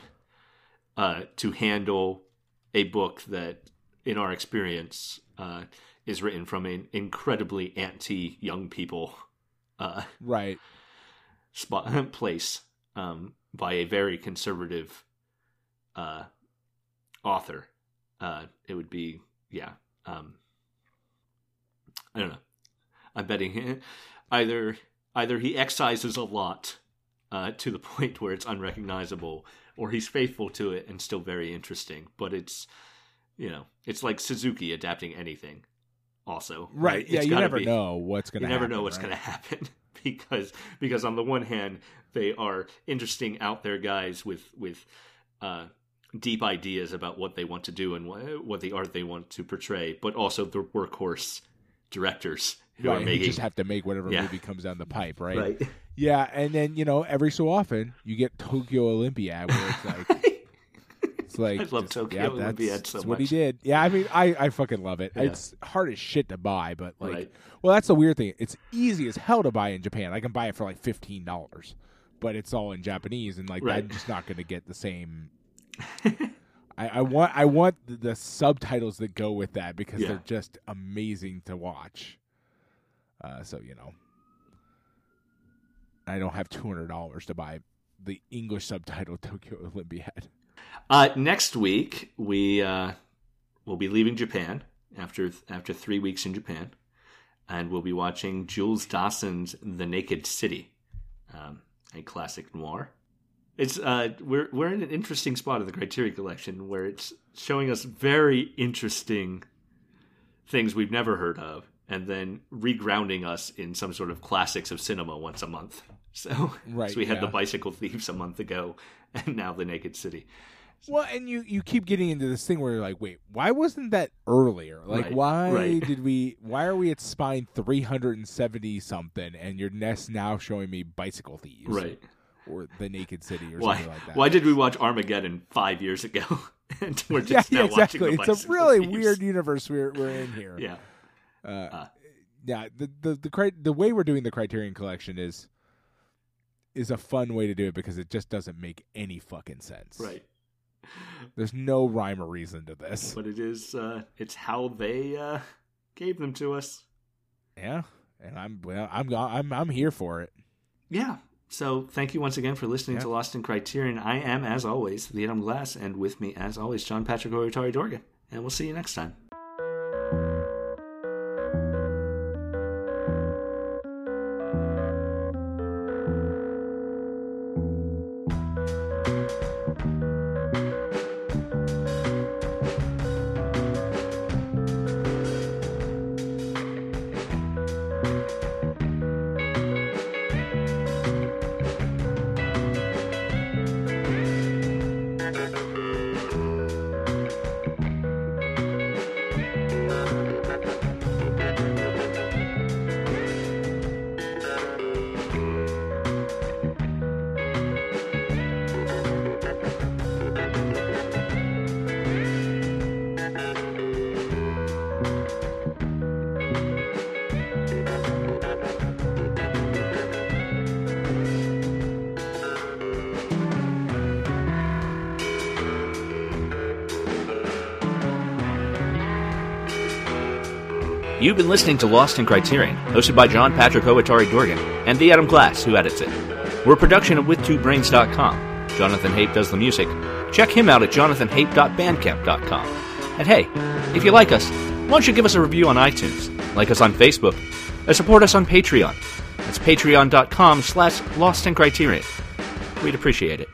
uh to handle a book that in our experience uh is written from an incredibly anti young people uh Right. spot place um, by a very conservative uh, author. Uh, it would be yeah. Um, I don't know. I'm betting either either he excises a lot uh, to the point where it's unrecognizable, or he's faithful to it and still very interesting. But it's you know it's like Suzuki adapting anything. Also, Right. Yeah, It's you never be- know what's going you never happen. know what's right? going to happen because because on the one hand they are interesting out there guys with with uh, deep ideas about what they want to do and what, what the art they want to portray, but also the workhorse directors who Right, are making just have to make whatever Yeah. movie comes down the pipe, right? right. Yeah, and then you know every so often you get Tokyo Olympiad where it's like it's like I love just- Tokyo yeah, Olympiad that's, so that's what he did. Yeah, I mean I I fucking love it. Yeah. It's hard as shit to buy, but like Right. well that's the weird thing. It's easy as hell to buy in Japan. I can buy it for like fifteen dollars, but it's all in Japanese and like Right. I'm just not going to get the same. I, I want I want the, subtitles that go with that because Yeah. they're just amazing to watch. Uh, so you know, I don't have two hundred dollars to buy the English subtitle Tokyo Olympiad. Uh, next week we uh, will be leaving Japan after after three weeks in Japan, and we'll be watching Jules Dassin's The Naked City, um, a classic noir. It's uh, we're we're in an interesting spot of the Criterion Collection where it's showing us very interesting things we've never heard of, and then regrounding us in some sort of classics of cinema once a month. So, Right, so we had the. Bicycle Thieves a month ago, and now the Naked City. Well, and you you keep getting into this thing where you're like, wait, why wasn't that earlier? Like, Right, why right. did we? Why are we at spine three hundred and seventy something, and your nest now showing me bicycle thieves, Right. Or the Naked City, or Why? something like that? Why did we watch Armageddon five years ago, and we're Yeah, just yeah, now exactly. watching It's a really Thieves? weird universe we're we're in here. Yeah, Uh, yeah. The the the cri- the way we're doing the Criterion Collection is is a fun way to do it because it just doesn't make any fucking sense. right. There's no rhyme or reason to this. But it is. Uh, it's how they uh, gave them to us. Yeah, and I'm well, I'm I'm I'm here for it. Yeah. So thank you once again for listening Yeah. to Lost in Criterion. I am, as always, the Adam Glass, and with me, as always, John Patrick Owatari Dorgan. And we'll see you next time. Been listening to Lost in Criterion, hosted by John Patrick Owatari Dorgan and the Adam Glass, who edits it. We're a production of WithTwoBrains.com. Jonathan Hape does the music. Check him out at jonathanhape.bandcamp.com. And hey, if you like us, why don't you give us a review on iTunes, like us on Facebook, and support us on Patreon. That's patreon.com slash Lost in Criterion. We'd appreciate it.